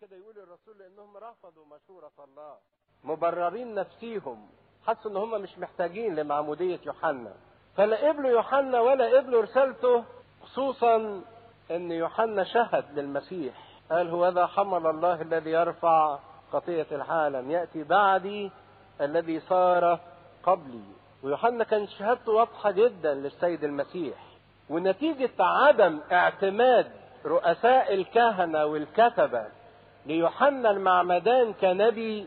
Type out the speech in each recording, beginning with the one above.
كده يقول الرسول لأنهم رفضوا مشورة الله. مبررين نفسيهم. حسوا إن هم مش محتاجين لمعمودية يوحنا. فلا قبلوا يوحنا ولا قبلوا رسالته خصوصا إن يوحنا شهد للمسيح. قال هو ذا حمل الله الذي يرفع خطية العالم. يأتي بعدي الذي صار قبلي. ويوحنا كان شهادته واضحة جدا للسيد المسيح. ونتيجة عدم اعتماد رؤساء الكهنة والكتبة ليوحنا المعمدان كنبي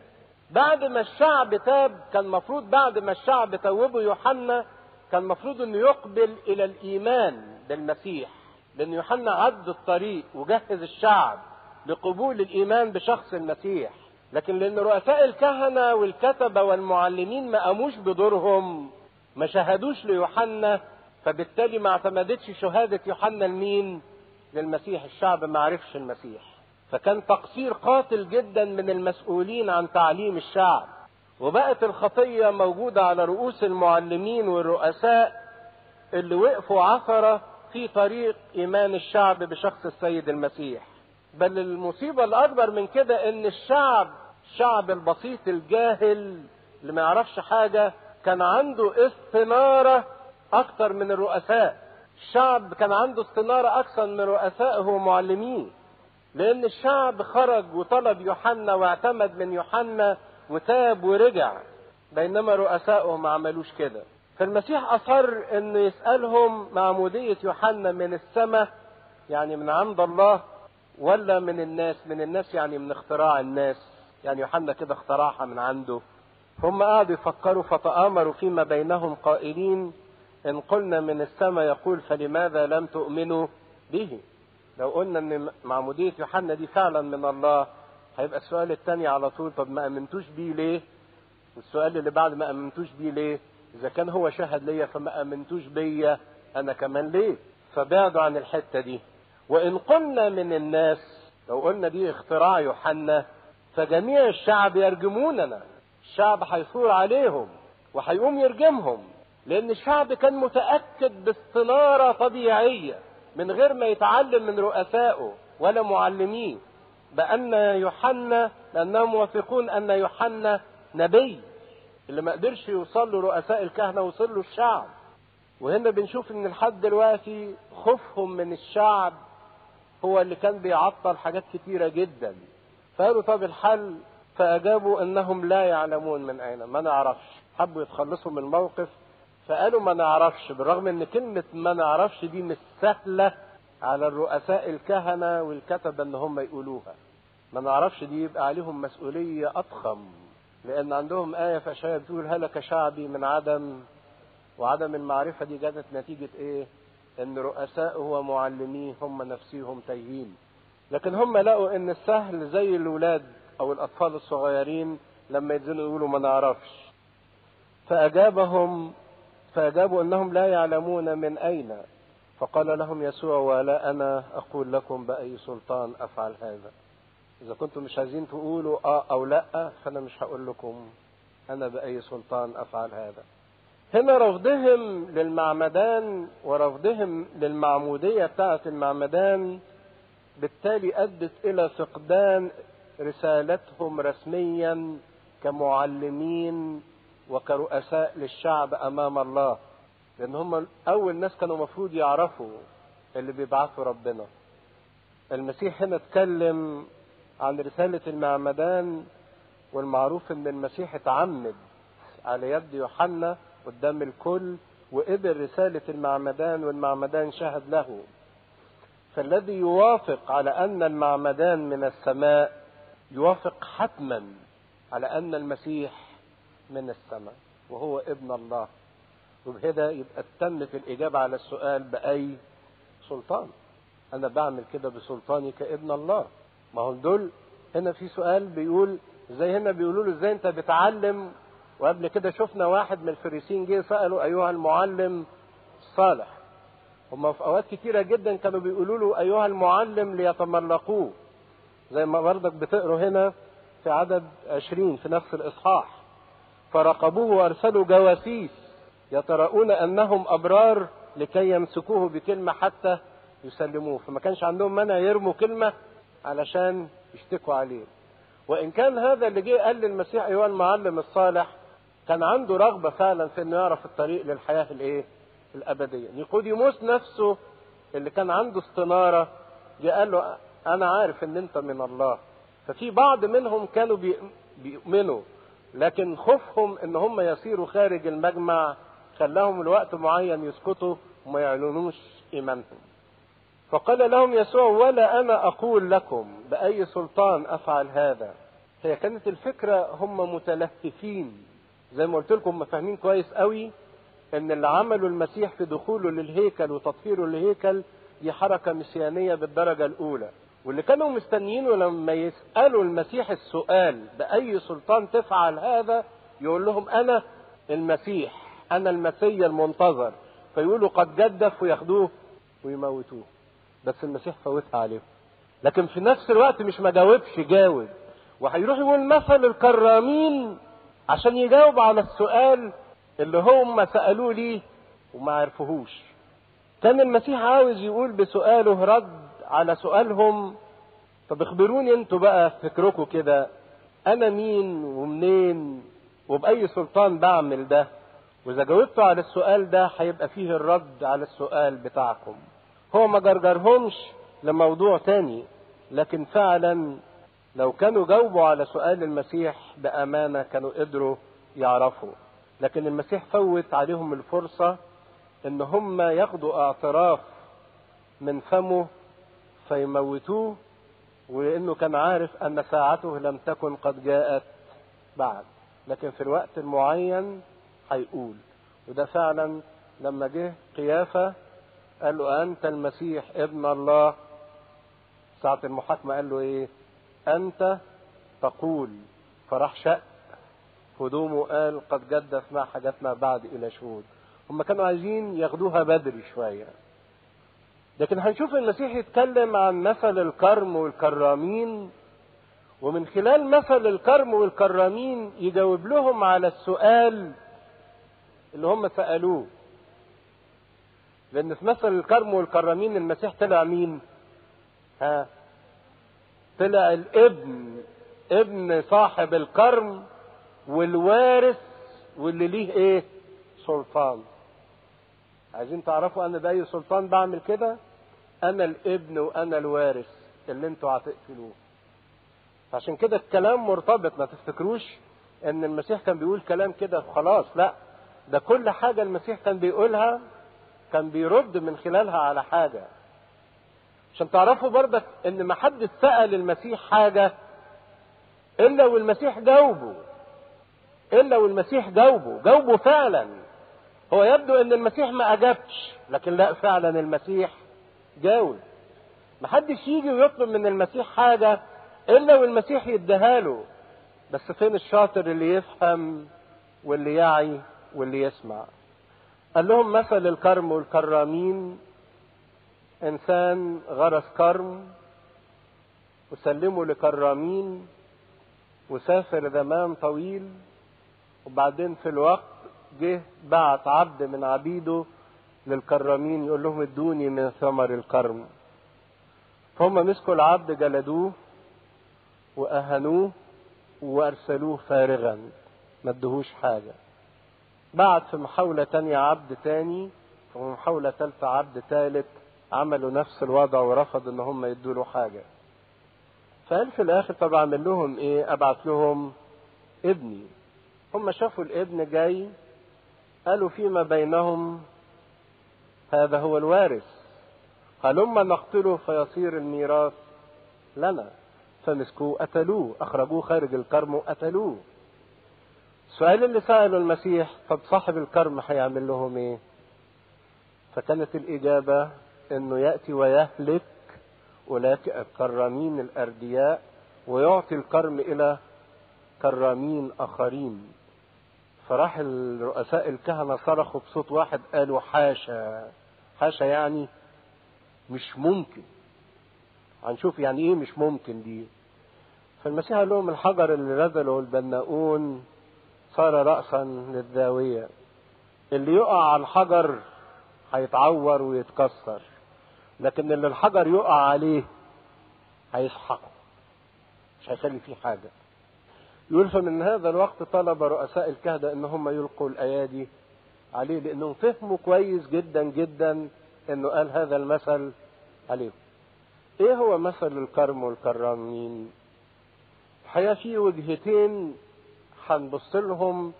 بعد ما الشعب تاب كان مفروض بعد ما الشعب توبه يوحنا كان مفروض إنه يقبل إلى الإيمان بالمسيح لأن يوحنا عد الطريق وجهز الشعب لقبول الإيمان بشخص المسيح. لكن لأن رؤساء الكهنة والكتبة والمعلمين ما قاموش بدورهم ما شهدوش ليوحنا فبالتالي ما اعتمدتش شهادة يوحنا لمين؟ للمسيح. الشعب ما عرفش المسيح. فكان تقصير قاتل جدا من المسؤولين عن تعليم الشعب. وبقت الخطية موجودة على رؤوس المعلمين والرؤساء اللي وقفوا عثرة في طريق إيمان الشعب بشخص السيد المسيح. بل المصيبة الأكبر من كده إن الشعب الشعب البسيط الجاهل اللي ما يعرفش حاجة كان عنده استنارة أكتر من الرؤساء. الشعب كان عنده استنارة أكثر من رؤسائه ومعلميه. لأن الشعب خرج وطلب يوحنا واعتمد من يوحنا وتاب ورجع بينما رؤسائه ما عملوش كده. فالمسيح أصر إنه يسألهم معمودية يوحنا من السماء يعني من عند الله ولا من الناس؟ من الناس يعني من اختراع الناس. يعني يوحنا كده اخترعها من عنده. هم قعدوا يفكروا فتآمروا فيما بينهم قائلين إن قلنا من السماء يقول فلماذا لم تؤمنوا به؟ لو قلنا إن معمودية يوحنا دي فعلا من الله هيبقى السؤال الثاني على طول طب ما آمنتوش بيه ليه؟ والسؤال اللي بعد ما آمنتوش بيه ليه؟ إذا كان هو شهد ليا فما آمنتوش بيا أنا كمان ليه؟ فبعدوا عن الحتة دي. وإن قلنا من الناس لو قلنا دي اختراع يوحنا فجميع الشعب يرجموننا. الشعب هيثور عليهم وهيقوم يرجمهم لأن الشعب كان متأكد باستنارة طبيعية. من غير ما يتعلم من رؤسائه ولا معلميه بأن يوحنا لأنهم واثقون أن يوحنا نبي اللي ما قدرش يوصل له رؤساء الكهنة وصل له الشعب. وهنا بنشوف إن لحد دلوقتي خوفهم من الشعب هو اللي كان بيعطل حاجات كتيرة جدا. فقالوا طب الحل؟ فأجابوا إنهم لا يعلمون من أين ما نعرفش. حبوا يتخلصوا من الموقف فقالوا ما نعرفش بالرغم إن كلمة ما نعرفش دي مش سهلة على الرؤساء الكهنة والكتبة إن هم يقولوها. ما نعرفش دي يبقى عليهم مسؤولية أضخم لأن عندهم آية أشعياء بتقول هلك شعبي من عدم وعدم المعرفة دي جت نتيجة إيه؟ إن رؤسائه ومعلميه هم نفسيهم تايهين. لكن هم لقوا إن السهل زي الولاد أو الأطفال الصغيرين لما يتزنوا يقولوا ما نعرفش. فأجابهم فأجابوا أنهم لا يعلمون من أين. فقال لهم يسوع ولا أنا أقول لكم بأي سلطان أفعل هذا. إذا كنتم مش عايزين تقولوا آه أو لأ فأنا مش هقول لكم أنا بأي سلطان أفعل هذا. هنا رفضهم للمعمدان ورفضهم للمعمودية بتاعة المعمدان بالتالي أدت إلى فقدان رسالتهم رسميا كمعلمين وكرؤساء للشعب أمام الله لأن هم أول ناس كانوا المفروض يعرفوا اللي بيبعثوا ربنا. المسيح هنا اتكلم عن رسالة المعمدان والمعروف إن المسيح اتعمد على يد يوحنا قدام الكل وقبل رسالة المعمدان والمعمدان شهد له. فالذي يوافق على أن المعمدان من السماء يوافق حتما على أن المسيح من السماء وهو ابن الله. وبكده يبقى تم في الإجابة على السؤال بأي سلطان. أنا بعمل كده بسلطاني كابن الله. ما هو دول هنا في سؤال بيقول زي هنا بيقولوا له إزاي أنت بتعلم؟ وقبل كده شفنا واحد من الفريسين جه سأله أيها المعلم الصالح هما في أوقات كتيرة جدا كانوا بيقولوا له أيها المعلم ليتملقوه. زي ما برضك بتقروا هنا في عدد عشرين في نفس الإصحاح. فرقبوه وأرسلوا جواسيس يتراءون أنهم أبرار لكي يمسكوه بكلمة حتى يسلموه. فما كانش عندهم مانع يرموا كلمة علشان يشتكوا عليه. وإن كان هذا اللي جه قال للمسيح أيها المعلم الصالح كان عنده رغبة فعلا في إنه يعرف الطريق للحياة الإيه؟ الأبدية. نيقوديموس نفسه اللي كان عنده استنارة جه قال له أنا عارف إن أنت من الله. ففي بعض منهم كانوا بيؤمنوا. لكن خوفهم إن هم يصيروا خارج المجمع خلاهم الوقت معين يسكتوا وما يعلنوش إيمانهم. فقال لهم يسوع ولا أنا أقول لكم بأي سلطان أفعل هذا؟ هي كانت الفكرة هم متلهفين. زي ما قلت لكم هم فاهمين كويس قوي إن اللي عمله المسيح في دخوله للهيكل وتطهيره للهيكل دي حركة مسيانيه بالدرجة الأولى. واللي كانوا مستنيينه لما يسألوا المسيح السؤال بأي سلطان تفعل هذا يقول لهم أنا المسيح أنا المسيا المنتظر. فيقولوا قد جدف وياخدوه ويموتوه. بس المسيح فوتها عليهم. لكن في نفس الوقت مش ما جاوبش جاوب. وهيروح يقول مثل الكرامين عشان يجاوب على السؤال اللي هم سألوه ليه وما عرفوهوش. كان المسيح عاوز يقول بسؤاله رد على سؤالهم طب اخبروني أنتوا بقى فكركم كده أنا مين ومنين وبأي سلطان بعمل ده؟ وإذا جاوبتوا على السؤال ده هيبقى فيه الرد على السؤال بتاعكم. هو ما جرجرهمش لموضوع تاني لكن فعلا لو كانوا جاوبوا على سؤال المسيح بأمانة كانوا قدروا يعرفوا. لكن المسيح فوت عليهم الفرصة إن هم ياخدوا اعتراف من فمه فيموتوه وانه كان عارف أن ساعته لم تكن قد جاءت بعد. لكن في الوقت المعين هيقول. وده فعلا لما جه قيافة قال له أنت المسيح ابن الله. ساعة المحاكمة قال له إيه؟ أنت تقول. فراح شق هدومه قال قد جدف ما حاجتنا بعد إلى شهود. هم كانوا عايزين ياخدوها بدري شوية. لكن هنشوف المسيح يتكلم عن مثل الكرم والكرامين ومن خلال مثل الكرم والكرامين يجاوب لهم على السؤال اللي هم سألوه لأن في مثل الكرم والكرامين المسيح طلع مين؟ ها؟ طلع الابن ابن صاحب الكرم والوارث واللي ليه إيه؟ سلطان. عايزين تعرفوا أنا بأي سلطان بعمل كده؟ أنا الابن وأنا الوارث اللي أنتوا هتقتلوه. عشان كده الكلام مرتبط. ما تفتكروش إن المسيح كان بيقول كلام كده خلاص لا. ده كل حاجة المسيح كان بيقولها كان بيرد من خلالها على حاجة. عشان تعرفوا برضك إن ما حد سأل المسيح حاجة إلا والمسيح جاوبه. إلا والمسيح جاوبه. جاوبه فعلا. هو يبدو إن المسيح ما أجابش لكن لا فعلا المسيح جاوب ما حدش يجي ويطلب من المسيح حاجة إلا والمسيح يديها له. بس فين الشاطر اللي يفهم واللي يعي واللي يسمع؟ قال لهم مثل الكرم والكرامين. إنسان غرس كرم وسلمه لكرامين وسافر زمان طويل وبعدين في الوقت جه بعت عبد من عبيده للكرامين يقول لهم ادوني من ثمر الكرم. فهم مسكوا العبد جلدوه وأهنوه وأرسلوه فارغا ما ادهوش حاجة. بعد في محاولة تانية عبد تاني وفي محاولة تالتة عبد تالت عملوا نفس الوضع ورفض إن هم يدوا له حاجة. فقال في الآخر طب اعمل لهم إيه؟ أبعت لهم ابني. هم شافوا الابن جاي قالوا فيما بينهم هذا هو الوارث. هلما نقتله فيصير الميراث لنا. فمسكوه قتلوه. أخرجوه خارج الكرم وقتلوه. السؤال اللي سأله المسيح طب صاحب الكرم هيعمل لهم إيه؟ فكانت الإجابة إنه يأتي ويهلك أولئك الكرامين الأردياء ويعطي الكرم إلى كرامين آخرين. فراح الرؤساء الكهنة صرخوا بصوت واحد قالوا حاشا. حاشا يعني مش ممكن. هنشوف يعني إيه مش ممكن دي. فالمسيح قال لهم الحجر اللي نزله البناؤون صار رأسا للزاوية. اللي يقع على الحجر هيتعور ويتكسر لكن اللي الحجر يقع عليه هيسحقه. مش هيخلي فيه حاجة. يقول فمن هذا الوقت طلب رؤساء الكهنة إن هم يلقوا الأيادي عليه لأنهم فهموا كويس جدا جدا إنه قال هذا المثل عليهم. إيه هو مثل الكرم والكرامين؟ الحقيقة في وجهتين هنبص لهم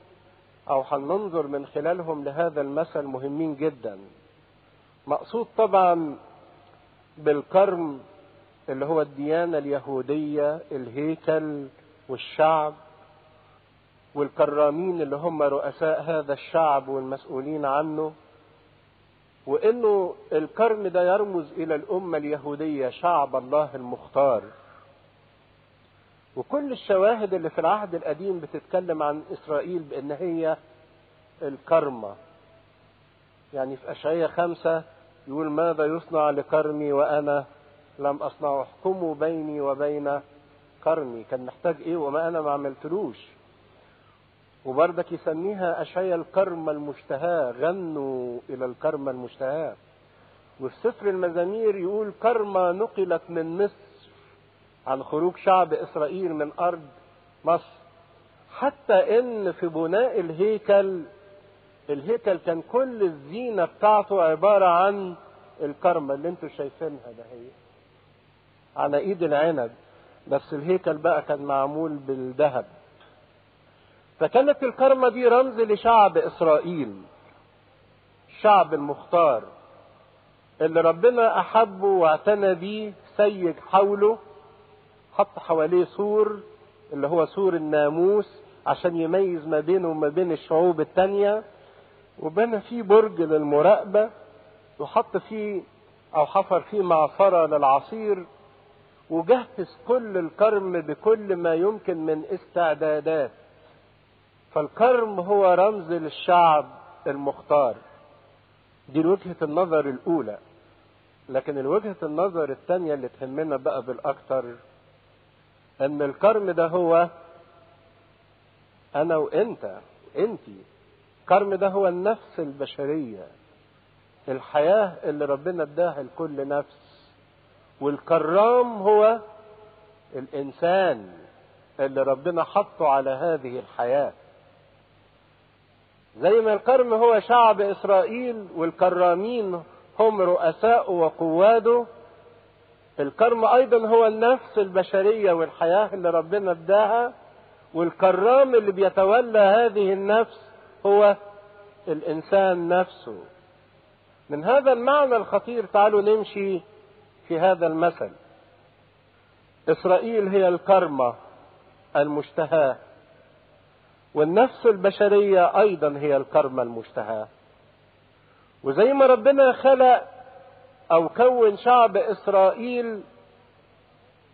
أو هننظر من خلالهم لهذا المثل مهمين جدا. مقصود طبعا بالكرم اللي هو الديانة اليهودية الهيكل والشعب والكرامين اللي هم رؤساء هذا الشعب والمسؤولين عنه وإنه الكرم ده يرمز إلى الأمة اليهودية شعب الله المختار. وكل الشواهد اللي في العهد القديم بتتكلم عن إسرائيل بأن هي الكرمة. يعني في اشعياء خمسة يقول ماذا يصنع لكرمي وأنا لم اصنعه احكموا بيني وبين كرمي كان محتاج إيه وما أنا ما عملتلوش. وبردك يسميها أشعيا الكرمة المشتهاة غنوا إلى الكرمة المشتهاة. وفي سفر المزامير يقول كرمة نقلت من مصر عن خروج شعب إسرائيل من أرض مصر. حتى إن في بناء الهيكل الهيكل كان كل الزينة بتاعته عبارة عن الكرمة اللي أنتوا شايفينها ده هي على إيد العنب. بس الهيكل بقى كان معمول بالذهب. فكانت الكرمة دي رمز لشعب إسرائيل الشعب المختار اللي ربنا أحبه واعتنى بيه سيج حوله حط حواليه سور اللي هو سور الناموس عشان يميز ما بينه وما بين الشعوب التانية. وبنى فيه برج للمراقبة وحط فيه أو حفر فيه معصرة للعصير. وجهز كل الكرم بكل ما يمكن من استعدادات. فالكرم هو رمز للشعب المختار. دي وجهة النظر الأولى. لكن الوجهة النظر الثانية اللي تهمنا بقى بالأكثر أن الكرم ده هو أنا وأنت أنتي الكرم ده هو النفس البشرية. الحياة اللي ربنا اداها لكل نفس. والكرام هو الإنسان اللي ربنا حطه على هذه الحياة. زي ما الكرم هو شعب إسرائيل والكرامين هم رؤساء وقواده الكرم أيضا هو النفس البشرية والحياة اللي ربنا اداها والكرام اللي بيتولى هذه النفس هو الإنسان نفسه. من هذا المعنى الخطير تعالوا نمشي في هذا المثل. إسرائيل هي الكرمه المشتهاة والنفس البشرية أيضا هي الكرمة المشتهاة. وزي ما ربنا خلق أو كون شعب إسرائيل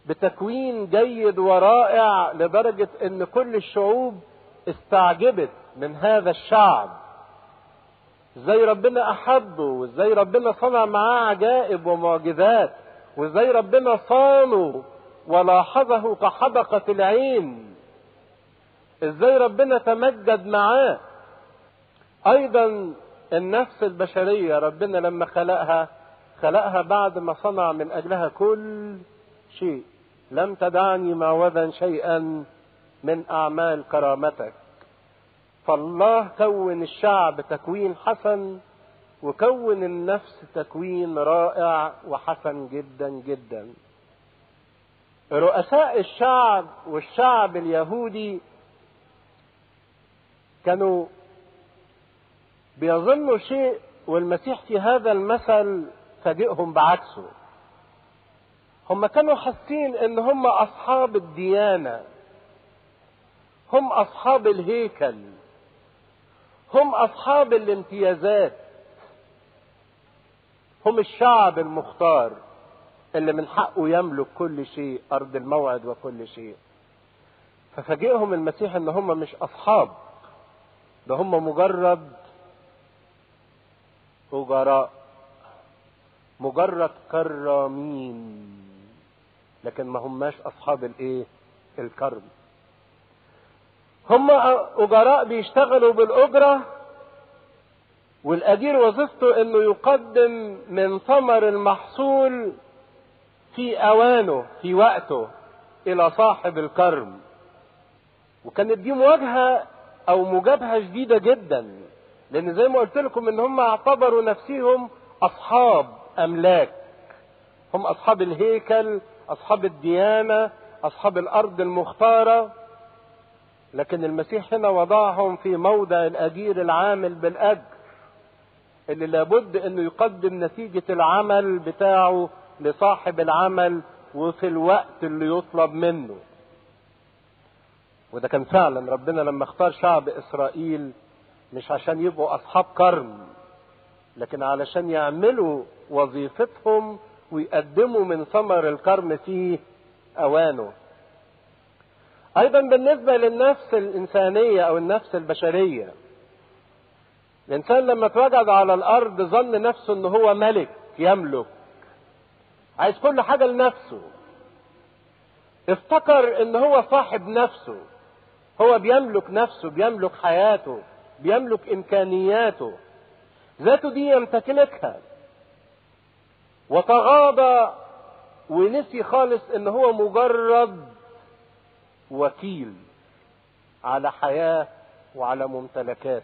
بتكوين جيد ورائع لدرجة أن كل الشعوب استعجبت من هذا الشعب. إزاي ربنا أحبه وازاي ربنا صنع معاه عجائب ومعجزات. وازاي ربنا صانه ولاحظه كحدقة العين. إزاي ربنا تمجد معاه. أيضا النفس البشرية ربنا لما خلقها خلقها بعد ما صنع من أجلها كل شيء. لم تدعني معوذا شيئا من أعمال كرامتك. فالله كون الشعب تكوين حسن وكون النفس تكوين رائع وحسن جدا جدا. رؤساء الشعب والشعب اليهودي كانوا بيظنوا شيء والمسيح في هذا المثل فاجئهم بعكسه. هم كانوا حاسين إن هم أصحاب الديانة هم أصحاب الهيكل هم أصحاب الامتيازات. هم الشعب المختار اللي من حقه يملك كل شيء أرض الموعد وكل شيء ففاجئهم المسيح إن هم مش أصحاب ده هم مجرد أجراء مجرد كرامين لكن ما هماش أصحاب الإيه؟ الكرم هم أجراء بيشتغلوا بالأجرة والأجير وظيفته إنه يقدم من ثمر المحصول في أوانه في وقته إلى صاحب الكرم. وكانت دي مواجهة أو مجابهة شديدة جدا لأن زي ما قلت لكم إن هم اعتبروا نفسهم أصحاب أملاك. هم أصحاب الهيكل أصحاب الديانة أصحاب الأرض المختارة. لكن المسيح هنا وضعهم في موضع الأجير العامل بالأجر. اللي لابد إنه يقدم نتيجة العمل بتاعه لصاحب العمل وفي الوقت اللي يطلب منه. وده كان فعلا ربنا لما اختار شعب إسرائيل مش عشان يبقوا أصحاب كرم لكن علشان يعملوا وظيفتهم ويقدموا من ثمر الكرم في أوانه. أيضا بالنسبة للنفس الإنسانية أو النفس البشرية الإنسان لما اتوجد على الأرض ظن نفسه إن هو ملك يملك. عايز كل حاجة لنفسه. افتكر إن هو صاحب نفسه. هو بيملك نفسه بيملك حياته بيملك إمكانياته. ذاته دي يمتلكها. وتغاضى ونسي خالص إن هو مجرد وكيل على حياة وعلى ممتلكات.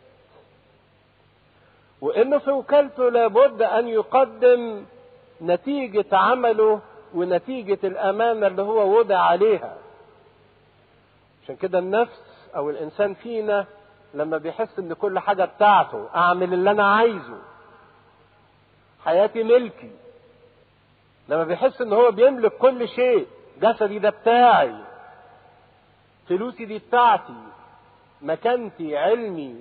وانه في وكالته لابد أن يقدم نتيجة عمله ونتيجة الأمانة اللي هو وضع عليها. عشان كده النفس أو الإنسان فينا لما بيحس إن كل حاجة بتاعته أعمل اللي أنا عايزه. حياتي ملكي. لما بيحس إن هو بيملك كل شيء جسدي ده بتاعي فلوسي دي بتاعتي مكانتي علمي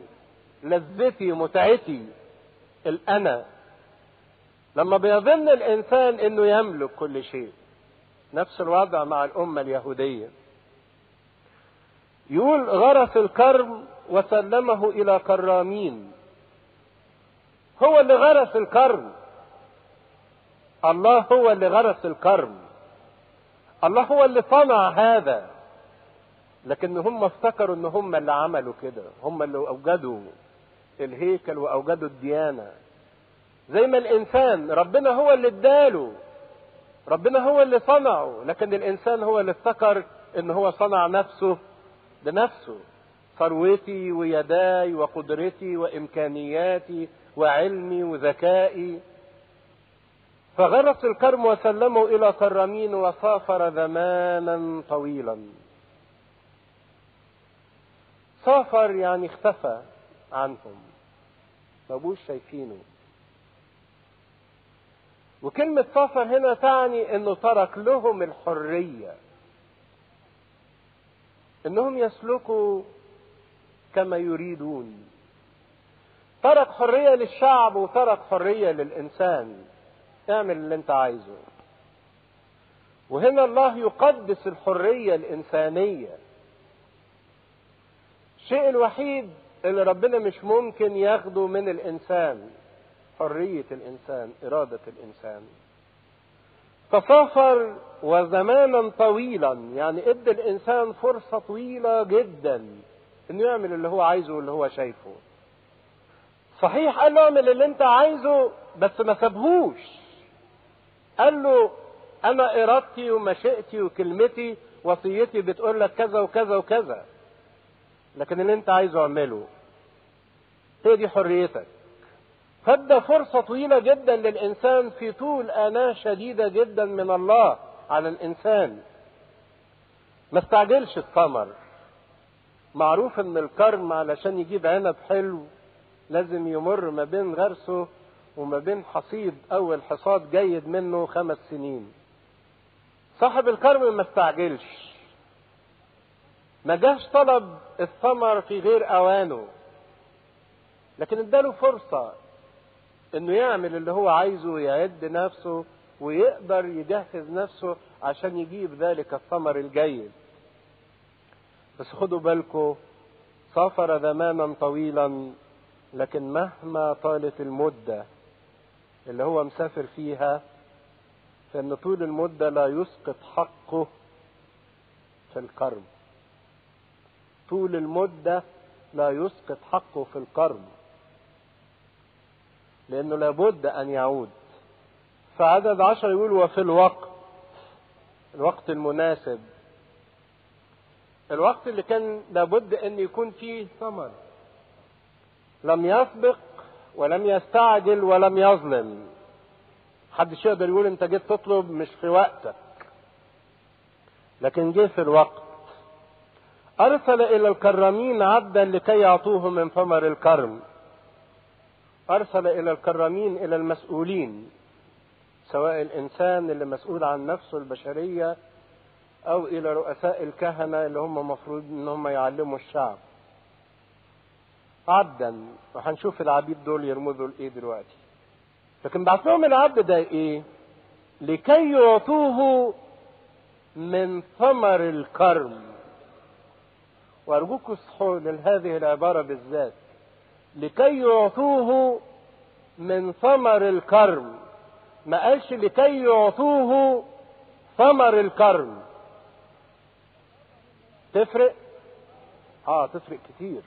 لذتي متعتي الأنا. لما بيظن الإنسان إنه يملك كل شيء نفس الوضع مع الأمة اليهودية. يقول غرس الكرم وسلمه إلى كرامين. هو اللي غرس الكرم. الله هو اللي غرس الكرم. الله هو اللي صنع هذا. لكن هم افتكروا إن هم اللي عملوا كده هم اللي اوجدوا الهيكل واوجدوا الديانة. زي ما الإنسان ربنا هو اللي اداله ربنا هو اللي صنعه لكن الإنسان هو اللي افتكر إن هو صنع نفسه بنفسه. ثروتي ويداي وقدرتي وإمكانياتي وعلمي وذكائي. فغرس الكرم وسلمه إلى كرامين وسافر زمانا طويلا. سافر يعني اختفى. عنهم. ما بقوش شايفينه. وكلمة سافر هنا تعني إنه ترك لهم الحرية. إنهم يسلكوا كما يريدون. ترك حرية للشعب وترك حرية للإنسان. اعمل اللي أنت عايزه. وهنا الله يقدس الحرية الإنسانية. الشيء الوحيد اللي ربنا مش ممكن ياخده من الإنسان حرية الإنسان إرادة الإنسان. تسافر وزمانا طويلا يعني إدى الإنسان فرصة طويلة جدا إنه يعمل اللي هو عايزه واللي هو شايفه. صحيح قال له اعمل اللي انت عايزه بس ما سابهوش. قال له أنا إرادتي ومشيئتي وكلمتي وصيتي بتقول لك كذا وكذا وكذا. لكن اللي انت عايزه اعمله هي دي حريتك. فادى فرصة طويلة جدا للإنسان في طول أناة شديدة جدا من الله على الإنسان. ما استعجلش الثمر معروف إن الكرم علشان يجيب عنب حلو لازم يمر ما بين غرسه وما بين حصيد أول حصاد جيد منه خمس سنين. صاحب الكرم ما استعجلش. ما جاش طلب الثمر في غير أوانه. لكن اداله فرصة إنه يعمل اللي هو عايزه ويعد نفسه ويقدر يجهز نفسه عشان يجيب ذلك الثمر الجيد. بس خدوا بالكم سافر زمانا طويلا لكن مهما طالت المدة اللي هو مسافر فيها فإن طول المدة لا يسقط حقه في الكرم طول المدة لا يسقط حقه في الكرم لأنه لابد أن يعود. فعدد عشر يقول وفي الوقت الوقت المناسب. الوقت اللي كان لابد أن يكون فيه ثمر لم يسبق ولم يستعجل ولم يظلم. محدش يقدر يقول أنت جيت تطلب مش في وقتك. لكن جه في الوقت. أرسل إلى الكرامين عبدا لكي يعطوه من ثمر الكرم. أرسل إلى الكرامين إلى المسؤولين سواء الإنسان اللي مسؤول عن نفسه البشرية أو إلى رؤساء الكهنة اللي هم مفروض إن هم يعلموا الشعب. عبدا وهنشوف العبيد دول يرمزوا لإيه دلوقتي. لكن بعت لهم العبد ده إيه؟ لكي يعطوه من ثمر الكرم. وارجوكم اصحوا لهذه العبارة بالذات. لكي يعطوه من ثمر الكرم. ما قالش لكي يعطوه ثمر الكرم. تفرق؟ آه تفرق كتير.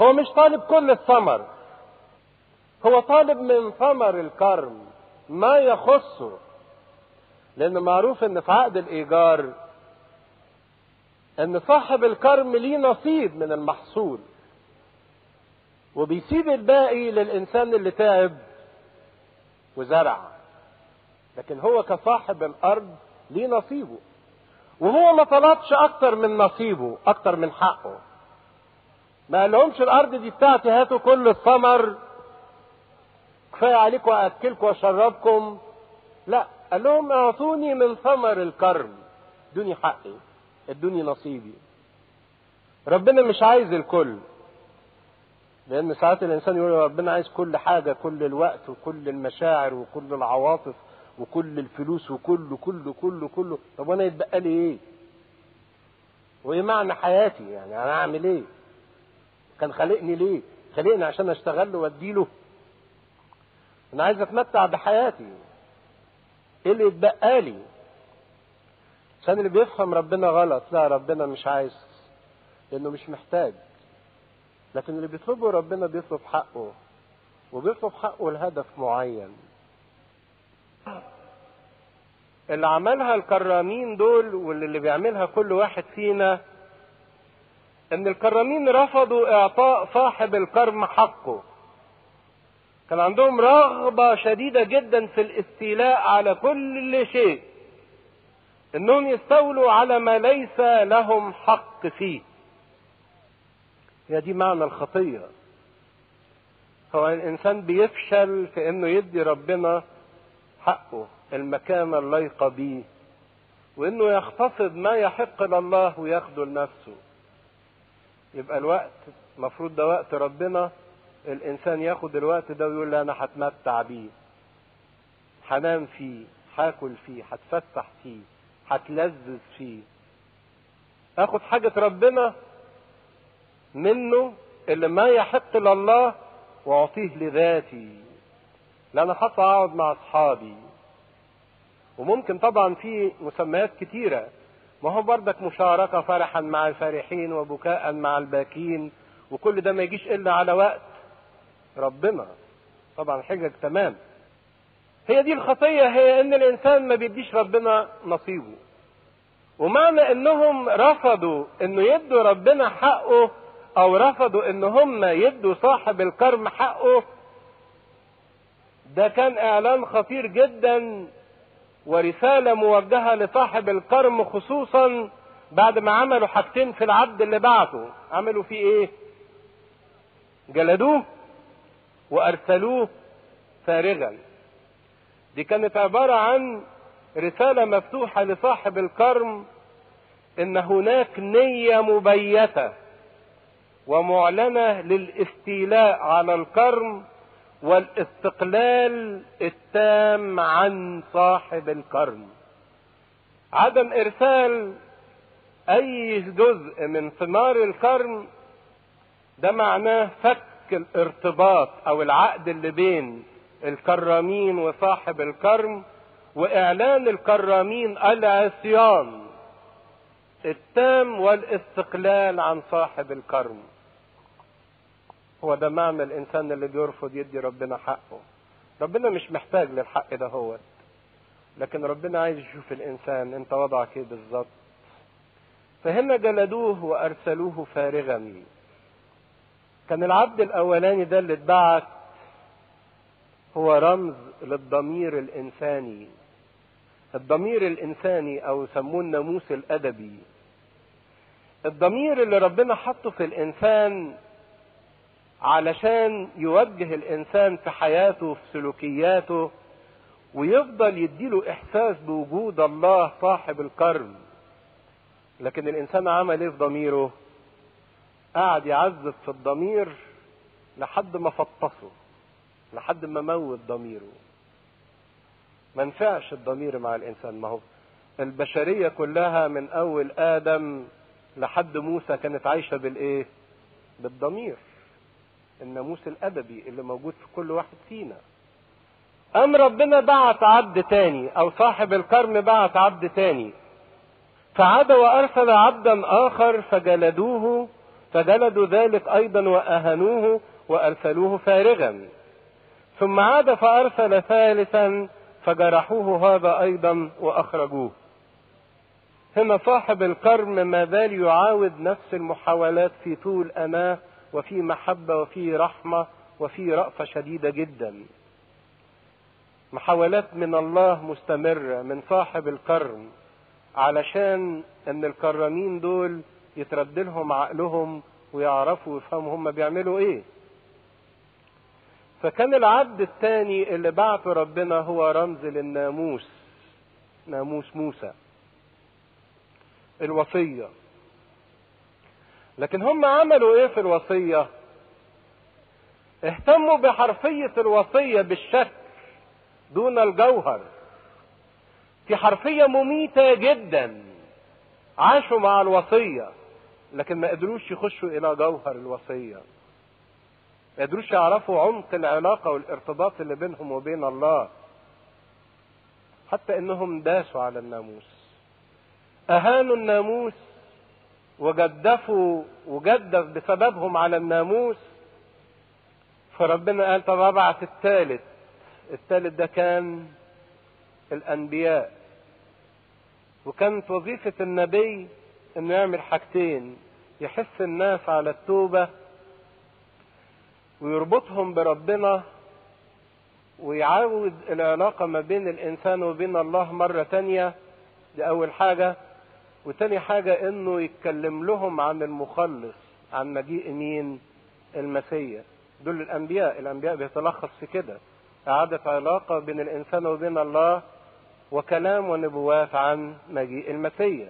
هو مش طالب كل الثمر. هو طالب من ثمر الكرم. ما يخصه. لأن معروف إن في عقد الإيجار إن صاحب الكرم ليه نصيب من المحصول. وبيسيب الباقي للإنسان اللي تعب وزرع. لكن هو كصاحب الأرض ليه نصيبه. وهو ما طلبش أكتر من نصيبه أكتر من حقه. ما قالهمش الأرض دي بتاعتي هاتوا كل الثمر. كفاية عليكم واكلكم وأشربكم. لا قال لهم أعطوني من ثمر الكرم. ادوني حقي. ادوني نصيبي. ربنا مش عايز الكل. لأن ساعات الإنسان يقول ربنا عايز كل حاجة كل الوقت وكل المشاعر وكل العواطف وكل الفلوس وكله كله كله كله. طب وأنا يتبقى لي إيه؟ وإيه معنى حياتي؟ يعني أنا أعمل إيه؟ كان خلقني ليه؟ خلقني عشان أشتغل له واديله أنا عايز أتمتع بحياتي. إيه اللي يتبقى لي؟ عشان اللي بيفهم ربنا غلط لا ربنا مش عايز لأنه مش محتاج. لكن اللي بيطلبه ربنا بيطلب حقه وبيطلب حقه لهدف معين. اللي عملها الكرامين دول واللي بيعملها كل واحد فينا إن الكرامين رفضوا إعطاء صاحب الكرم حقه. كان عندهم رغبة شديدة جدا في الاستيلاء على كل شيء. إنهم يستولوا على ما ليس لهم حق فيه. هي دي معنى الخطية هو الإنسان بيفشل في إنه يدي ربنا حقه المكانة الليقة بيه وإنه يختصد ما يحق لله وياخده لنفسه يبقى الوقت المفروض ده وقت ربنا الإنسان ياخد الوقت ده ويقول لا أنا هتمتع بيه. هنام فيه هاكل فيه هتفسح فيه. هتلذذ فيه. آخد حاجة ربنا منه اللي ما يحق لله وأعطيه لذاتي. لأن هطلع اقعد مع أصحابي. وممكن طبعا في مسميات كتيرة. ما هو بردك مشاركة فرحا مع الفرحين وبكاء مع الباكين وكل ده ما يجيش إلا على وقت ربنا. طبعا حجج تمام. هي دي الخطية هي إن الإنسان ما بيديش ربنا نصيبه. ومعنى إنهم رفضوا إنه يدوا ربنا حقه أو رفضوا ان هم يدوا صاحب الكرم حقه. ده كان إعلان خطير جدا ورسالة موجهة لصاحب الكرم خصوصا بعد ما عملوا حاجتين في العبد اللي بعته. عملوا فيه إيه؟ جلدوه وأرسلوه فارغا. دي كانت عبارة عن رسالة مفتوحة لصاحب الكرم إن هناك نية مبيتة ومعلنة للاستيلاء على الكرم والاستقلال التام عن صاحب الكرم. عدم إرسال أي جزء من ثمار الكرم ده معناه فك الارتباط أو العقد اللي بين الكرامين وصاحب الكرم وإعلان الكرامين العصيان التام والاستقلال عن صاحب الكرم. هو ده معنى الإنسان اللي بيرفض يدي ربنا حقه. ربنا مش محتاج للحق ده هو لكن ربنا عايز يشوف الإنسان أنت وضعك إيه بالظبط. فهنا جلدوه وأرسلوه فارغا. كان العبد الأولاني ده اللي اتبعت هو رمز للضمير الإنساني. الضمير الإنساني أو يسموه الناموس الأدبي. الضمير اللي ربنا حطه في الإنسان علشان يوجه الإنسان في حياته وفي سلوكياته ويفضل يديله إحساس بوجود الله صاحب الكرم. لكن الإنسان عمل إيه في ضميره؟ قعد يعذب في الضمير لحد ما فطسه. لحد ما موت ضميره. ما نفعش الضمير مع الإنسان. ما هو البشرية كلها من أول آدم لحد موسى كانت عايشة بالإيه؟ بالضمير. الناموس الأدبي اللي موجود في كل واحد فينا. أم ربنا بعت عبد تاني أو صاحب الكرم بعت عبد تاني. فعاد وأرسل عبدا آخر فجلدوه فجلدوا ذلك أيضا وأهنوه وأرسلوه فارغا. ثم عاد فارسل ثالثا فجرحوه هذا أيضا وأخرجوه. هنا صاحب الكرم ما زال يعاود نفس المحاولات في طول اناه وفي محبة وفي رحمة وفي رأفة شديدة جدا. محاولات من الله مستمرة من صاحب الكرم علشان إن الكرامين دول يترد لهم عقلهم ويعرفوا ويفهموا هم بيعملوا إيه. فكان العبد الثاني اللي بعته ربنا هو رمز للناموس ناموس موسى الوصية. لكن هم عملوا إيه في الوصية؟ اهتموا بحرفية الوصية بالشكل دون الجوهر. في حرفية مميتة جدا عاشوا مع الوصية لكن ما قدروش يخشوا إلى جوهر الوصية. ما قدروش يعرفوا عمق العلاقة والارتباط اللي بينهم وبين الله. حتى إنهم داسوا على الناموس. أهانوا الناموس وجدفوا وجدف بسببهم على الناموس. فربنا قال طب ابعت الثالث. الثالث ده كان الأنبياء. وكانت وظيفة النبي إنه يعمل حاجتين. يحث الناس على التوبة ويربطهم بربنا ويعود العلاقة ما بين الإنسان وبين الله مرة تانية. دي أول حاجة. وتاني حاجة إنه يتكلم لهم عن المخلص عن مجيء مين؟ المسيح. دول الأنبياء. الأنبياء بيتلخص في كده. إعادة علاقة بين الإنسان وبين الله وكلام ونبوات عن مجيء المسيح.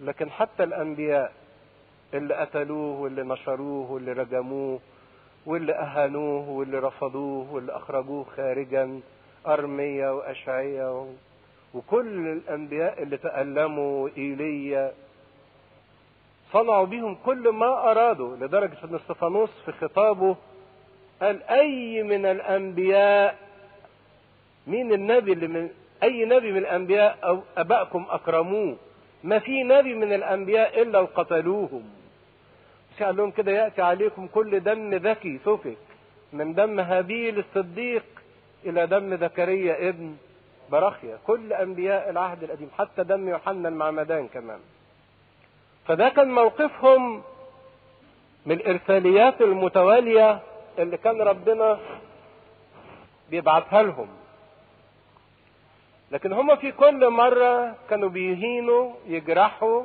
لكن حتى الأنبياء اللي قتلوه واللي نشروه واللي رجموه واللي أهانوه واللي رفضوه واللي أخرجوه خارجا أرمية وأشعية وكل الأنبياء اللي تألموا إيليا. صنعوا بيهم كل ما أرادوا لدرجة أن إستفانوس في خطابه قال أي من الأنبياء مين النبي اللي من أي نبي من الأنبياء أو أبائكم أكرموه؟ ما في نبي من الأنبياء إلا وقتلوهم قال لهم كده يأتي عليكم كل دم ذكي سفك من دم هابيل الصديق إلى دم زكريا ابن برخيا كل أنبياء العهد القديم حتى دم يوحنا المعمدان كمان. فده كان موقفهم من الإرساليات المتوالية اللي كان ربنا بيبعتها لهم. لكن هم في كل مرة كانوا بيهينوا يجرحوا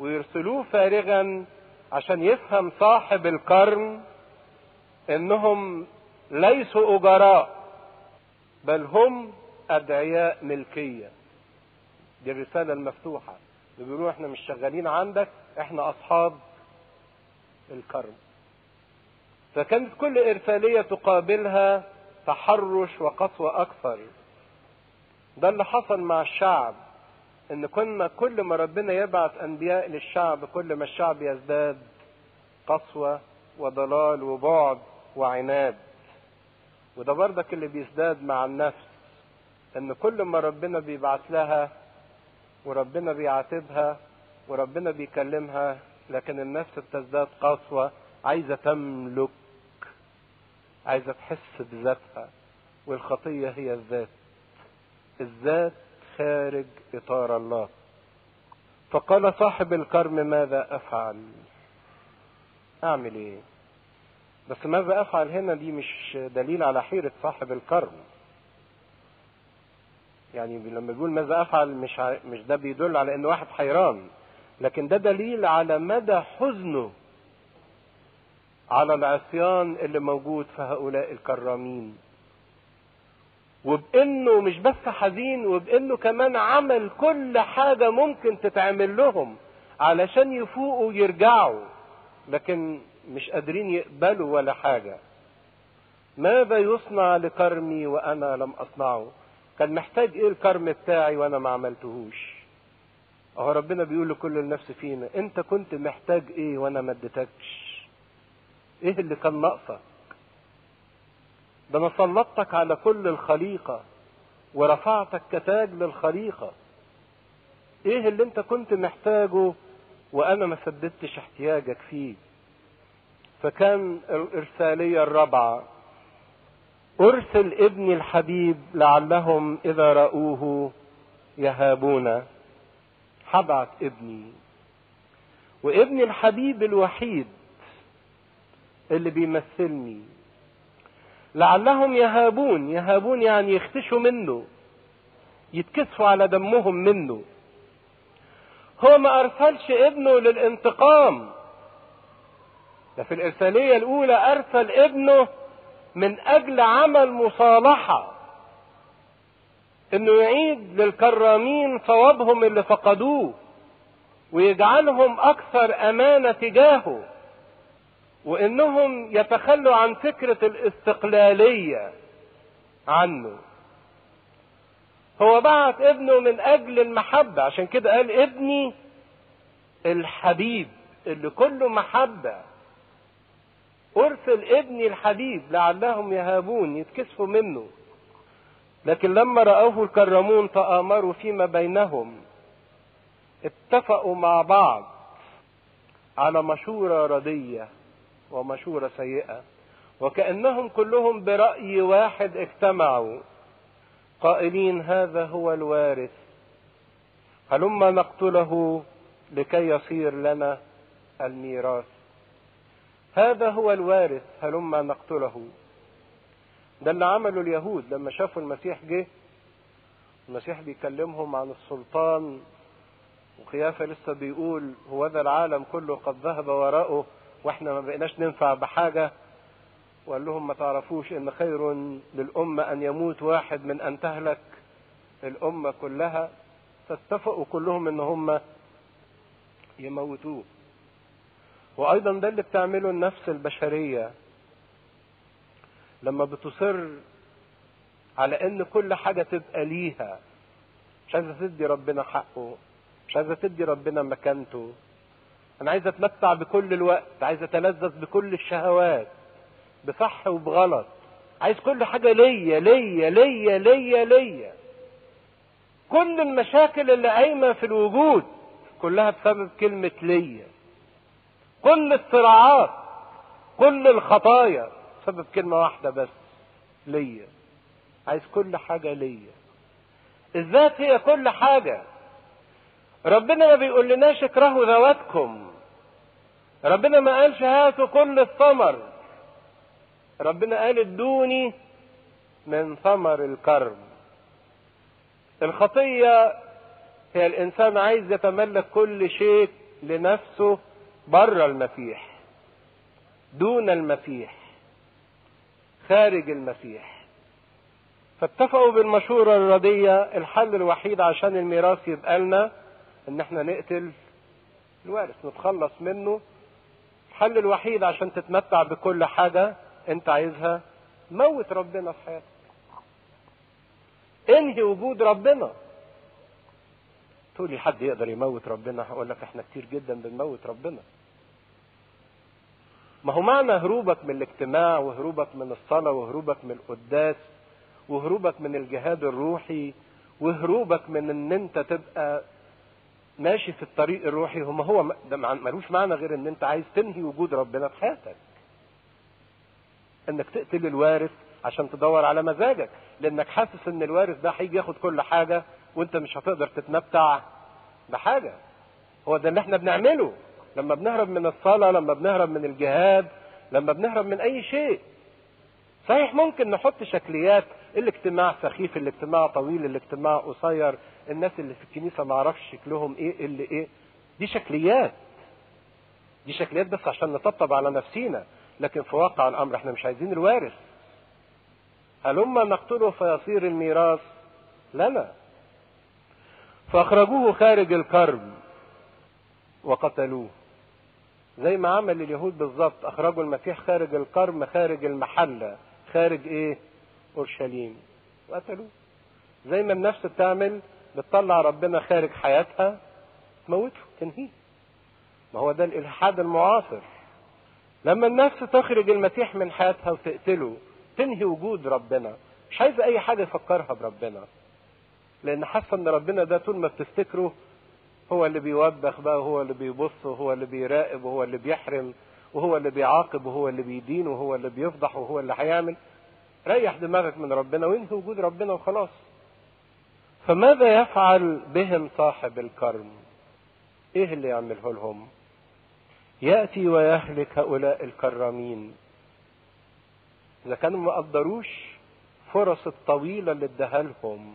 ويرسلوه فارغا عشان يفهم صاحب القرن إنهم ليسوا أجراء بل هم أدعياء ملكية. دي الرسالة المفتوحة. اللي بيقولوا إحنا مش شغالين عندك إحنا أصحاب الكرم فكانت كل إرسالية تقابلها تحرش وقسوة أكثر. ده اللي حصل مع الشعب. إن كنا كل ما ربنا يبعث أنبياء للشعب كل ما الشعب يزداد قسوة وضلال وبعد وعناد. وده برضك اللي بيزداد مع النفس إن كل ما ربنا بيبعت لها وربنا بيعاتبها وربنا بيكلمها لكن النفس بتزداد قسوة عايزة تملك عايزة تحس بذاتها. والخطية هي الذات. الذات خارج إطار الله. فقال صاحب الكرم ماذا أفعل؟ أعمل إيه؟ بس ماذا أفعل هنا؟ دي مش دليل على حيرة صاحب الكرم. يعني لما بيقول ماذا أفعل مش ع... مش ده بيدل على إن واحد حيران. لكن ده دليل على مدى حزنه على العصيان اللي موجود في هؤلاء الكرامين. وبإنه مش بس حزين وبإنه كمان عمل كل حاجة ممكن تتعمل لهم علشان يفوقوا ويرجعوا لكن مش قادرين يقبلوا ولا حاجة. ماذا يصنع لكرمي وأنا لم أصنعه؟ كان محتاج إيه الكرم بتاعي وأنا ما عملتهوش؟ أهو ربنا بيقول لكل النفس فينا أنت كنت محتاج إيه وأنا ما اديتكش؟ إيه اللي كان ناقصك؟ ده أنا سلطتك على كل الخليقة ورفعتك كتاج للخليقة إيه اللي أنت كنت محتاجه وأنا ما سددتش احتياجك فيه؟ فكان الإرسالية الرابعة أرسل ابني الحبيب لعلهم إذا رأوه يهابون. هبعت ابني. وابني الحبيب الوحيد اللي بيمثلني. لعلهم يهابون. يهابون يعني يختشوا منه. يتكسفوا على دمهم منه. هو ما أرسلش ابنه للانتقام. ده في الإرسالية الأولى أرسل ابنه من أجل عمل مصالحة. إنه يعيد للكرامين ثوابهم اللي فقدوه ويجعلهم أكثر أمانة تجاهه. وإنهم يتخلوا عن فكرة الاستقلالية عنه. هو بعت ابنه من أجل المحبة عشان كده قال ابني الحبيب اللي كله محبة. أرسل ابني الحبيب لعلهم يهابون يتكسفوا منه. لكن لما رأوه الكرمون تآمروا فيما بينهم. اتفقوا مع بعض على مشورة ردية ومشورة سيئة. وكأنهم كلهم برأي واحد اجتمعوا. قائلين هذا هو الوارث. هلما نقتله لكي يصير لنا الميراث. هذا هو الوارث هلما نقتله. ده اللي عمله اليهود لما شافوا المسيح جه. المسيح بيكلمهم عن السلطان. وقيافة لسه بيقول هو ذا العالم كله قد ذهب وراءه. وإحنا ما بقيناش ننفع بحاجة. وقال لهم ما تعرفوش إن خير للأمة أن يموت واحد من أن تهلك الأمة كلها. فاتفقوا كلهم إن هم يموتوه. وأيضا ده اللي بتعمله النفس البشرية. لما بتصر على إن كل حاجة تبقى ليها. مش عايزة تدي ربنا حقه. مش عايزة تدي ربنا مكانته. أنا عايز أتمتع بكل الوقت عايز أتلذذ بكل الشهوات بصح وبغلط. عايز كل حاجة ليا ليا ليا ليا ليا. كل المشاكل اللي قايمة في الوجود كلها بسبب كلمة ليا. كل الصراعات كل الخطايا بسبب كلمة واحدة بس ليا. عايز كل حاجة ليا. الذات هي كل حاجة. ربنا ما بيقول لناش اكرهوا ذواتكم. ربنا ما قالش هاتوا كل الثمر. ربنا قال ادوني من ثمر الكرم الخطية هي الإنسان عايز يتملك كل شيء لنفسه بره المسيح دون المسيح خارج المسيح فاتفقوا بالمشورة الردية الحل الوحيد عشان الميراث يبقى لنا إن إحنا نقتل الوارث نتخلص منه الحل الوحيد عشان تتمتع بكل حاجة انت عايزها موت ربنا في حياتك. انهي وجود ربنا. تقول لي حد يقدر يموت ربنا؟ هقول لك إحنا كتير جدا بنموت ربنا. ما هو معنى هروبك من الاجتماع وهروبك من الصلاة وهروبك من القداس وهروبك من الجهاد الروحي وهروبك من ان انت تبقى ماشي في الطريق الروحي هو ما هو ده ملوش معنى غير إن أنت عايز تنهي وجود ربنا في حياتك. إنك تقتل الوارث عشان تدور على مزاجك لأنك حاسس إن الوارث ده هيجي ياخد كل حاجة وأنت مش هتقدر تتمتع بحاجة. هو ده اللي إحنا بنعمله. لما بنهرب من الصلاة لما بنهرب من الجهاد لما بنهرب من أي شيء. صحيح ممكن نحط شكليات الاجتماع سخيف الاجتماع طويل الاجتماع قصير الناس اللي في الكنيسة ما أعرفش شكلهم إيه اللي إيه. دي شكليات. دي شكليات بس عشان نطبطب على نفسينا. لكن في واقع الأمر إحنا مش عايزين الوارث. هلما نقتله فيصير الميراث؟ لنا فأخرجوه خارج الكرب وقتلوه. زي ما عمل اليهود بالظبط. أخرجوا المسيح خارج الكرم خارج المحلة. خارج إيه؟ أورشليم. وقتلوه. زي ما النفس بتعمل بتطلع ربنا خارج حياتها تموته تنهيه. ما هو ده الإلحاد المعاصر. لما النفس تخرج المسيح من حياتها وتقتله تنهي وجود ربنا. مش عايزه أي حاجة يفكرها بربنا. لأن حاسة إن ربنا ده طول ما بتفتكره هو اللي بيوبخ بقى وهو اللي بيبص وهو اللي بيراقب وهو اللي بيحرم وهو اللي بيعاقب وهو اللي بيدين وهو اللي بيفضح وهو اللي هيعمل. ريح دماغك من ربنا وانهي وجود ربنا وخلاص. فماذا يفعل بهم صاحب الكرم؟ إيه اللي يعمله لهم؟ يأتي ويهلك هؤلاء الكرامين. إذا كانوا ما قدروش فرص الطويلة اللي اداها لهم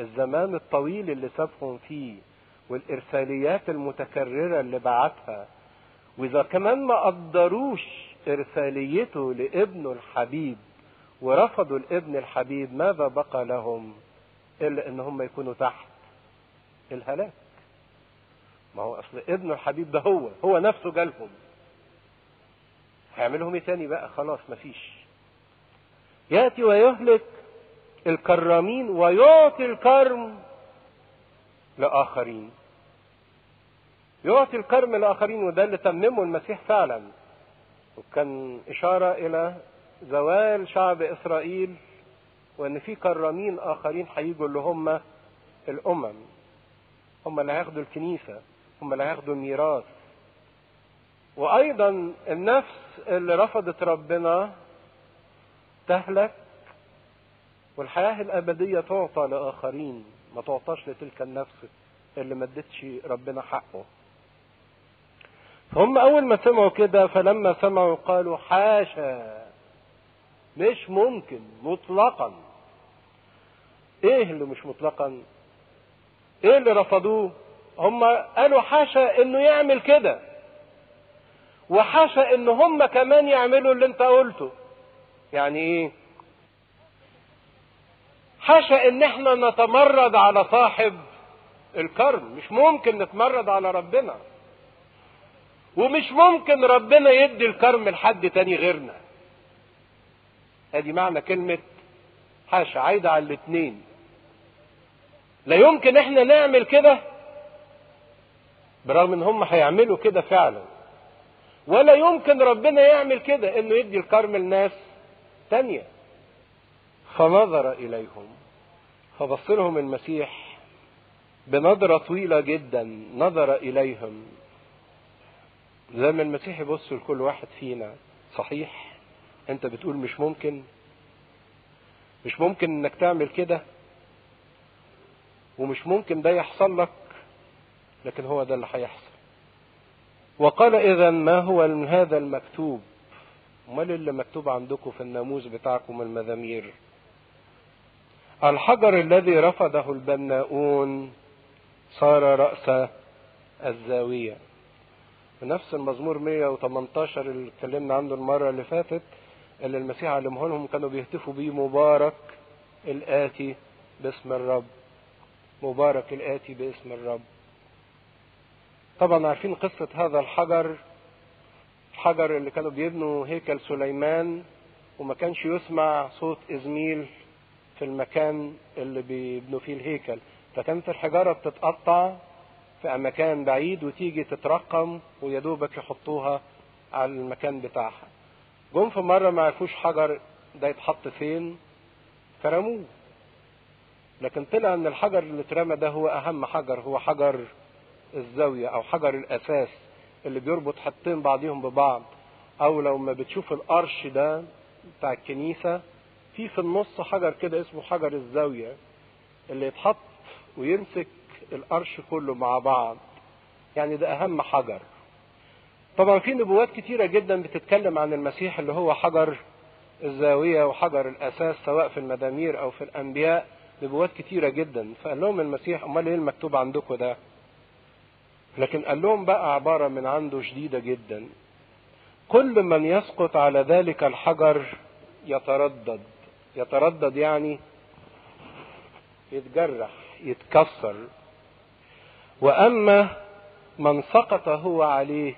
الزمان الطويل اللي سابهم فيه والإرساليات المتكررة اللي بعتها. وإذا كمان ما قدروش إرساليته لابنه الحبيب ورفضوا الابن الحبيب ماذا بقى لهم؟ إلا إن هم يكونوا تحت الهلاك. ما هو أصل ابنه الحبيب ده هو هو نفسه جالهم. هيعملهم إيه تاني بقى؟ خلاص مفيش. يأتي ويهلك الكرامين ويعطي الكرم لآخرين. يعطي الكرم لآخرين وده اللي تممه المسيح فعلا. وكان إشارة إلى زوال شعب إسرائيل وإن في كرامين آخرين هيجوا اللي هم الأمم. هم اللي هياخدوا الكنيسة هم اللي هياخدوا الميراث. وأيضا النفس اللي رفضت ربنا تهلك والحياة الأبدية تعطى لآخرين ما تعطاش لتلك النفس اللي ما ادتش ربنا حقه. هم أول ما سمعوا كده فلما سمعوا قالوا حاشا. مش ممكن مطلقا. إيه اللي مش مطلقا؟ إيه اللي رفضوه؟ هم قالوا حاشا إنه يعمل كده. وحاشا إن هم كمان يعملوا اللي أنت قلته. يعني إيه؟ حاشا إن إحنا نتمرد على صاحب الكرم. مش ممكن نتمرد على ربنا. ومش ممكن ربنا يدي الكرم لحد تاني غيرنا. ادي معنى كلمة حاشا عايدة على الاتنين. لا يمكن إحنا نعمل كده برغم ان هم هيعملوا كده فعلا. ولا يمكن ربنا يعمل كده إنه يدي الكرم لناس تانية. فنظر إليهم فبص لهم المسيح بنظرة طويلة جدا نظر إليهم. زي ما المسيح يبص لكل واحد فينا صحيح؟ أنت بتقول مش ممكن مش ممكن إنك تعمل كده ومش ممكن ده يحصل لك لكن هو ده اللي هيحصل. وقال إذا ما هو من هذا المكتوب؟ أمال اللي مكتوب عندكم في الناموس بتاعكم المزامير الحجر الذي رفضه البناؤون صار رأس الزاوية. في نفس المزمور 118 اللي اتكلمنا عنه المرة اللي فاتت اللي المسيح علمه لهم كانوا بيهتفوا بيه مبارك الآتي باسم الرب. مبارك الآتي باسم الرب. طبعا عارفين قصة هذا الحجر. الحجر اللي كانوا بيبنوا هيكل سليمان وما كانش يسمع صوت إزميل في المكان اللي بيبنوا فيه الهيكل. فكانت الحجارة بتتقطع في مكان بعيد وتيجي تترقم ويدوبك يحطوها على المكان بتاعها. جم في مرة ما عرفوش حجر ده يتحط فين؟ فرموه لكن طلع إن الحجر اللي اترمى ده هو أهم حجر هو حجر الزاوية أو حجر الأساس اللي بيربط حطين بعضهم ببعض. أو لو ما بتشوف القرش ده بتاع الكنيسة في في النص حجر كده اسمه حجر الزاوية اللي يتحط ويمسك القرش كله مع بعض. يعني ده أهم حجر. طبعا في نبوات كتيرة جدا بتتكلم عن المسيح اللي هو حجر الزاوية وحجر الأساس سواء في المزامير أو في الأنبياء. نبوات كتيرة جدا. فقال لهم المسيح أمال إيه المكتوب عندكم ده؟ لكن قال لهم بقى عبارة من عنده شديدة جدا. كل من يسقط على ذلك الحجر يتردد. يتردد يعني يتجرح يتكسر. وأما من سقط هو عليه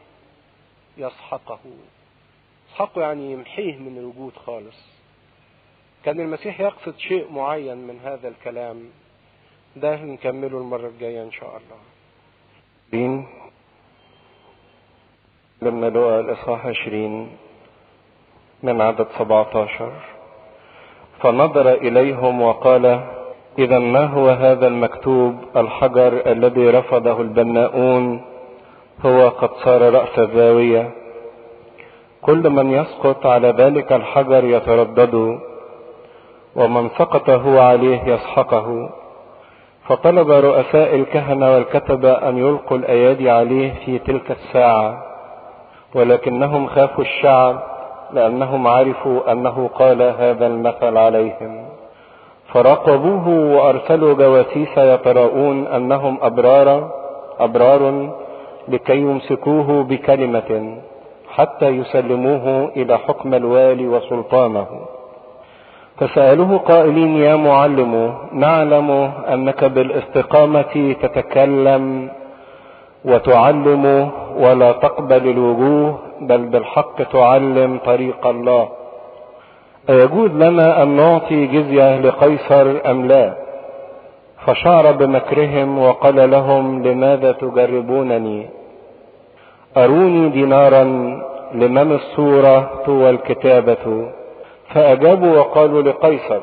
يسحقه. يسحقه يعني يمحيه من الوجود خالص. كان المسيح يقصد شيء معين من هذا الكلام. ده نكمله المرة الجاية إن شاء الله. عشرين. لما لقى الإصحاح عشرين من عدد سبعة عشر فنظر إليهم وقال إذا ما هو هذا المكتوب الحجر الذي رفضه البناؤون هو قد صار رأس الزاوية. كل من يسقط على ذلك الحجر يتردد ومن سقط هو عليه يسحقه. فطلب رؤساء الكهنة والكتبة أن يلقوا الأيادي عليه في تلك الساعة ولكنهم خافوا الشعب لأنهم عرفوا أنه قال هذا المثل عليهم. فراقبوه وأرسلوا جواسيس يتراءون أنهم أبرار أبرار لكي يمسكوه بكلمة حتى يسلموه إلى حكم الوالي وسلطانه. فسألوه قائلين يا معلم نعلم أنك بالاستقامة تتكلم وتعلم ولا تقبل الوجوه بل بالحق تعلم طريق الله. أيجوز لنا أن نعطي جزية لقيصر أم لا؟ فشعر بمكرهم وقال لهم لماذا تجربونني؟ أروني دينارا لمن الصورة والكتابة فأجابوا وقالوا لقيصر.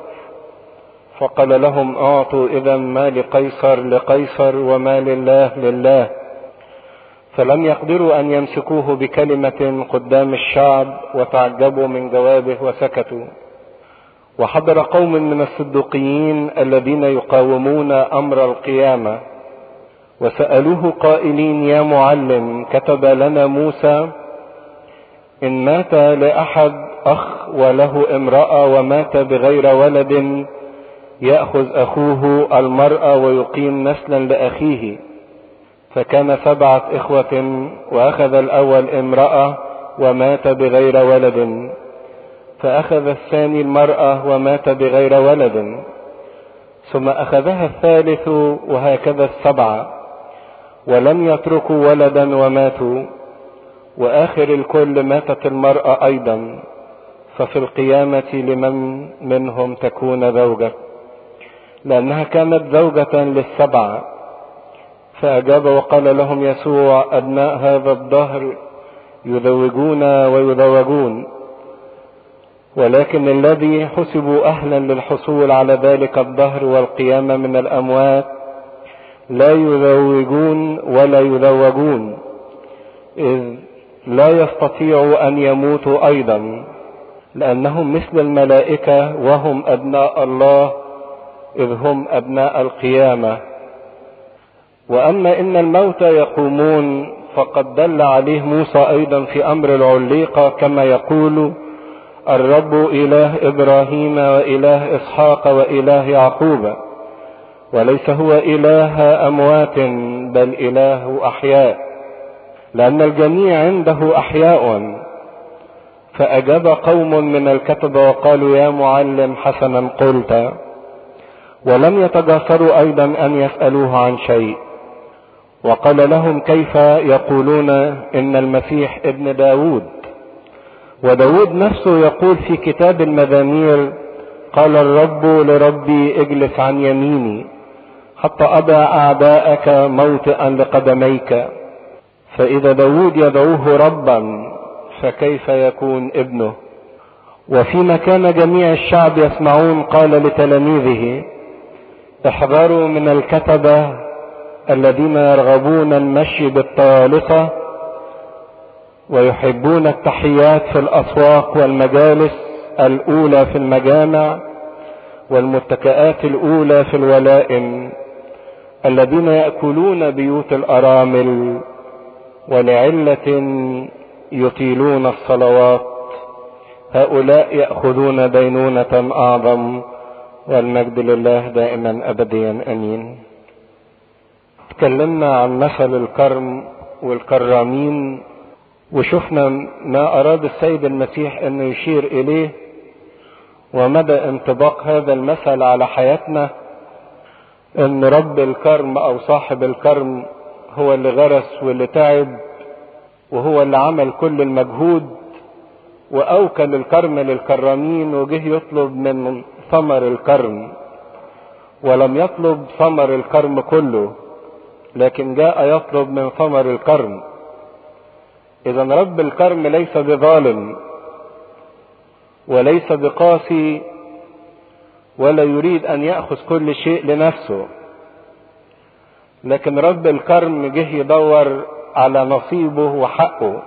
فقال لهم أعطوا إذا ما لقيصر لقيصر وما لله لله. فلم يقدروا أن يمسكوه بكلمة قدام الشعب وتعجبوا من جوابه وسكتوا. وحضر قوم من الصدوقيين الذين يقاومون أمر القيامة. وسألوه قائلين يا معلم كتب لنا موسى إن مات لأحد أخ وله امرأة ومات بغير ولد يأخذ أخوه المرأة ويقيم نسلا لأخيه. فكان سبعة إخوة وأخذ الأول امرأة ومات بغير ولد. فأخذ الثاني المرأة ومات بغير ولد. ثم أخذها الثالث وهكذا السبعة ولم يتركوا ولدا وماتوا. وآخر الكل ماتت المرأة أيضا. ففي القيامة لمن منهم تكون زوجة. لأنها كانت زوجة للسبعة فأجاب وقال لهم يسوع أبناء هذا الدهر يزوجون ويزوجون ولكن الذي حسبوا أهلا للحصول على ذلك الدهر والقيامة من الأموات لا يزوجون ولا يزوجون إذ لا يستطيعوا أن يموتوا أيضا لأنهم مثل الملائكة وهم أبناء الله إذ هم أبناء القيامة. وأما إن الموتى يقومون فقد دل عليه موسى أيضا في أمر العليقة كما يقول الرب إله إبراهيم وإله إسحاق وإله يعقوب وليس هو إله أموات بل إله أحياء لأن الجميع عنده أحياء. فأجاب قوم من الكتبة وقالوا يا معلم حسنا قلت ولم يتجاسروا أيضا أن يسألوه عن شيء. وقال لهم كيف يقولون إن المسيح ابن داود؟ وداود نفسه يقول في كتاب المزامير قال الرب لربي اجلس عن يميني حتى أضع أعداءك موطئا لقدميك. فإذا داود يدعوه ربا فكيف يكون ابنه؟ وفيما كان جميع الشعب يسمعون قال لتلاميذه احذروا من الكتبة الذين يرغبون المشي بالطالقة ويحبون التحيات في الأسواق والمجالس الأولى في المجامع والمتكئات الأولى في الولائم الذين يأكلون بيوت الأرامل ولعلة يطيلون الصلوات هؤلاء يأخذون دينونه أعظم والمجد لله دائما أبديا أمين تكلمنا عن مثل الكرم والكرامين وشفنا ما أراد السيد المسيح انه يشير إليه ومدى انطباق هذا المثل على حياتنا أن رب الكرم أو صاحب الكرم هو اللي غرس واللي تعب وهو اللي عمل كل المجهود وأوكل الكرم للكرامين وجه يطلب من ثمر الكرم ولم يطلب ثمر الكرم كله لكن جاء يطلب من ثمر الكرم. اذا رب الكرم ليس بظالم وليس بقاسي ولا يريد أن يأخذ كل شيء لنفسه. لكن رب الكرم جه يدور على نصيبه وحقه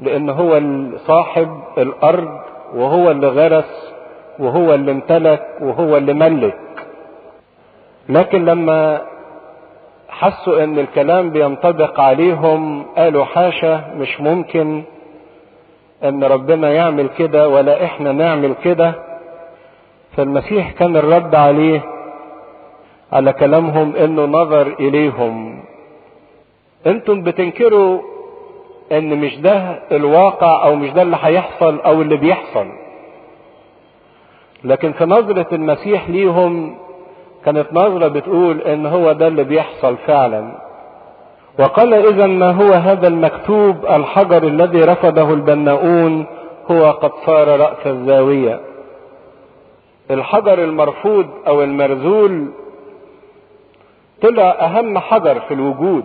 لأن هو صاحب الأرض وهو اللي غرس وهو اللي امتلك وهو اللي ملك. لكن لما حسوا إن الكلام بينطبق عليهم قالوا حاشا مش ممكن إن ربنا يعمل كده ولا إحنا نعمل كده. فالمسيح كان الرد عليه على كلامهم إنه نظر إليهم. أنتم بتنكروا إن مش ده الواقع أو مش ده اللي هيحصل أو اللي بيحصل. لكن في نظرة المسيح ليهم كانت نظرة بتقول إن هو ده اللي بيحصل فعلا. وقال اذا ما هو هذا المكتوب الحجر الذي رفضه البناؤون هو قد صار رأس الزاوية. الحجر المرفوض أو المرذول طلع أهم حجر في الوجود.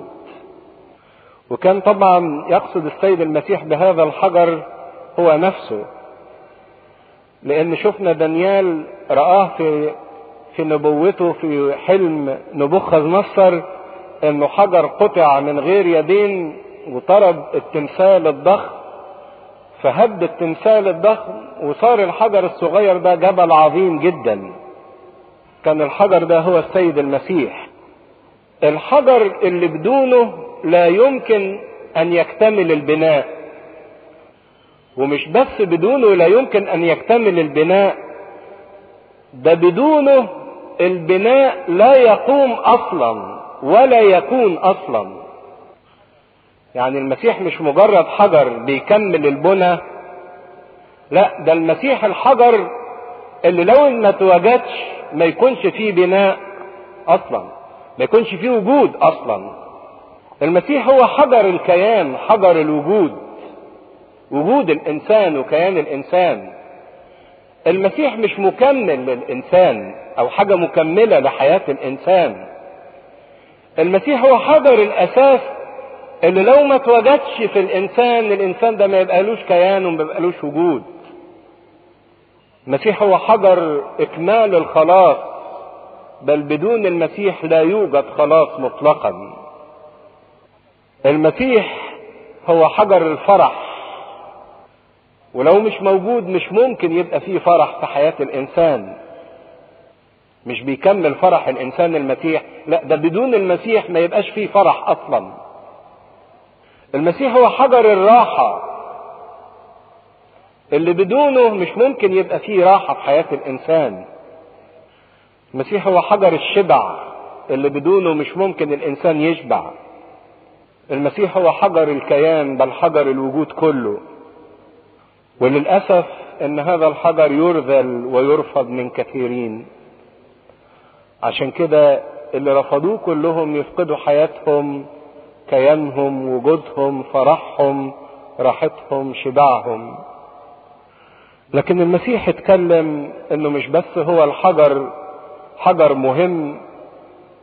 وكان طبعا يقصد السيد المسيح بهذا الحجر هو نفسه. لأن شفنا دانيال رآه في في نبوته في حلم نبوخذ نصر إنه حجر قطع من غير يدين وطرد التمثال الضخم. فهد التمثال الضخم وصار الحجر الصغير ده جبل عظيم جدا. كان الحجر ده هو السيد المسيح. الحجر اللي بدونه لا يمكن أن يكتمل البناء. ومش بس بدونه لا يمكن أن يكتمل البناء ده بدونه البناء لا يقوم أصلا ولا يكون أصلا. يعني المسيح مش مجرد حجر بيكمل البنى لا ده المسيح الحجر اللي لو ما اتوجدش ما يكونش فيه بناء أصلا ما يكونش فيه وجود أصلا. المسيح هو حجر الكيان حجر الوجود وجود الإنسان وكيان الإنسان. المسيح مش مكمل للإنسان أو حاجة مكملة لحياة الإنسان. المسيح هو حجر الأساس اللي لو ما اتوجدش في الإنسان الإنسان ده ما يبقالوش كيان وما يبقالوش وجود. المسيح هو حجر إكمال الخلاص بل بدون المسيح لا يوجد خلاص مطلقا. المسيح هو حجر الفرح ولو مش موجود مش ممكن يبقى فيه فرح في حياة الإنسان. مش بيكمل فرح الإنسان المسيح. لا ده بدون المسيح ما يبقاش فيه فرح أصلا. المسيح هو حجر الراحة. اللي بدونه مش ممكن يبقى فيه راحة في حياة الإنسان. المسيح هو حجر الشبع. اللي بدونه مش ممكن الإنسان يشبع. المسيح هو حجر الكيان بل حجر الوجود كله. وللأسف أن هذا الحجر يرذل ويرفض من كثيرين. عشان كده اللي رفضوه كلهم يفقدوا حياتهم كيانهم وجودهم فرحهم راحتهم شبعهم لكن المسيح اتكلم إنه مش بس هو الحجر حجر مهم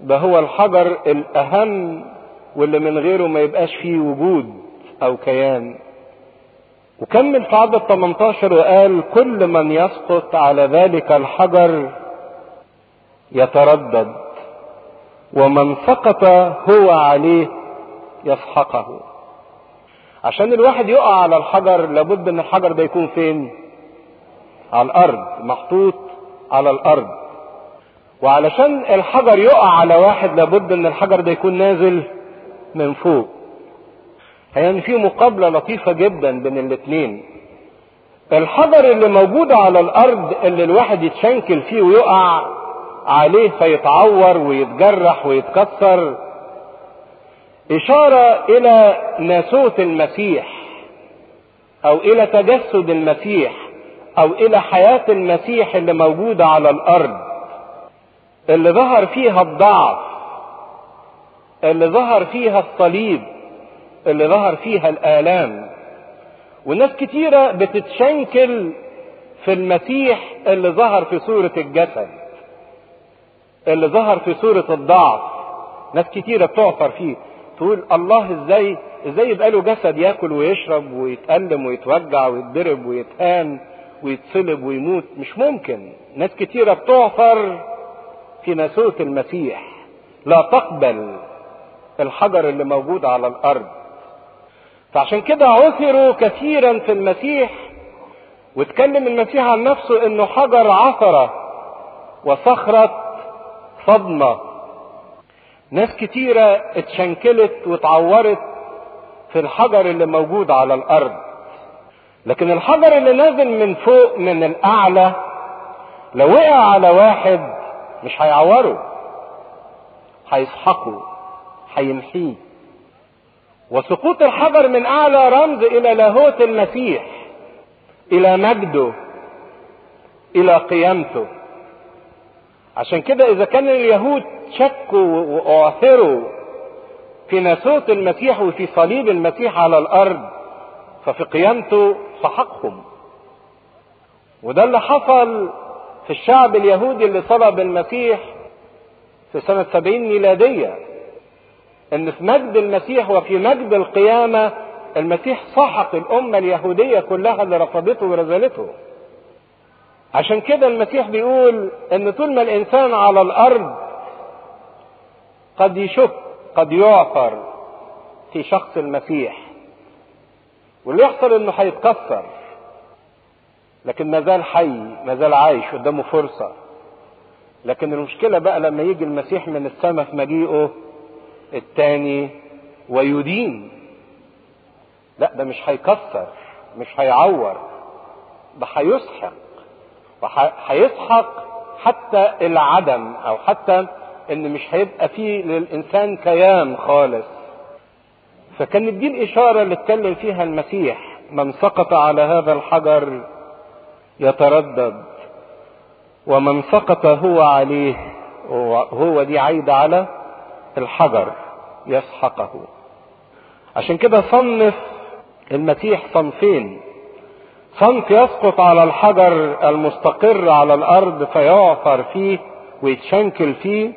ده هو الحجر الأهم واللي من غيره ما يبقاش فيه وجود أو كيان. وكمل في عدد 18 وقال كل من يسقط على ذلك الحجر يتردد ومن سقط هو عليه يسحقه. عشان الواحد يقع على الحجر لابد إن الحجر ده يكون فين؟ على الأرض محطوط على الأرض. وعلشان الحجر يقع على واحد لابد إن الحجر ده يكون نازل من فوق. يعني في مقابلة لطيفة جدا بين الاتنين. الحجر اللي موجود على الأرض اللي الواحد يتشنكل فيه ويقع عليه فيتعور ويتجرح ويتكسر إشارة إلى ناسوت المسيح أو إلى تجسد المسيح أو إلى حياة المسيح اللي موجودة على الأرض. اللي ظهر فيها الضعف اللي ظهر فيها الصليب اللي ظهر فيها الآلام. وناس كتيرة بتتشنكل في المسيح اللي ظهر في صورة الجسد اللي ظهر في صورة الضعف. ناس كتيرة بتعثر فيه تقول الله إزاي إزاي يبقى له جسد ياكل ويشرب ويتألم ويتوجع ويتضرب ويتهان ويتصلب ويموت؟ مش ممكن. ناس كتيرة بتعثر في ناسوت المسيح. لا تقبل الحجر اللي موجود على الأرض. فعشان كده عثروا كثيرا في المسيح واتكلم المسيح عن نفسه إنه حجر عثرة وصخرة صدمة. ناس كتيرة اتشنكلت واتعورت في الحجر اللي موجود على الأرض. لكن الحجر اللي نازل من فوق من الأعلى لو وقع على واحد مش هيعوره هيسحقه هيمحيه. وسقوط الحجر من أعلى رمز إلى لاهوت المسيح إلى مجده إلى قيامته. عشان كده إذا كان اليهود شكوا وأعثروا في ناسوت المسيح وفي صليب المسيح على الأرض ففي قيامته سحقهم. وده اللي حصل في الشعب اليهودي اللي صلب المسيح في سنة سبعين ميلادية. إن في مجد المسيح وفي مجد القيامة المسيح سحق الأمة اليهودية كلها اللي رفضته ورزلته. عشان كده المسيح بيقول إن طول ما الإنسان على الأرض قد يشك قد يعثر في شخص المسيح. واللي يحصل إنه هيتكسر لكن ما زال حي ما زال عايش قدامه فرصة. لكن المشكلة بقى لما يجي المسيح من السماء في مجيئه التاني ويدين. لا ده مش هيكسر مش هيعور ده هيسحق. وهيسحق حتى العدم أو حتى إن مش هيبقى فيه للإنسان كيان خالص. فكانت دي الاشاره اللي اتكلم فيها المسيح من سقط على هذا الحجر يتردد ومن سقط هو عليه هو دي عايده على الحجر يسحقه. عشان كده صنف المسيح صنفين. صنف يسقط على الحجر المستقر على الأرض فيعثر فيه ويتشنكل فيه.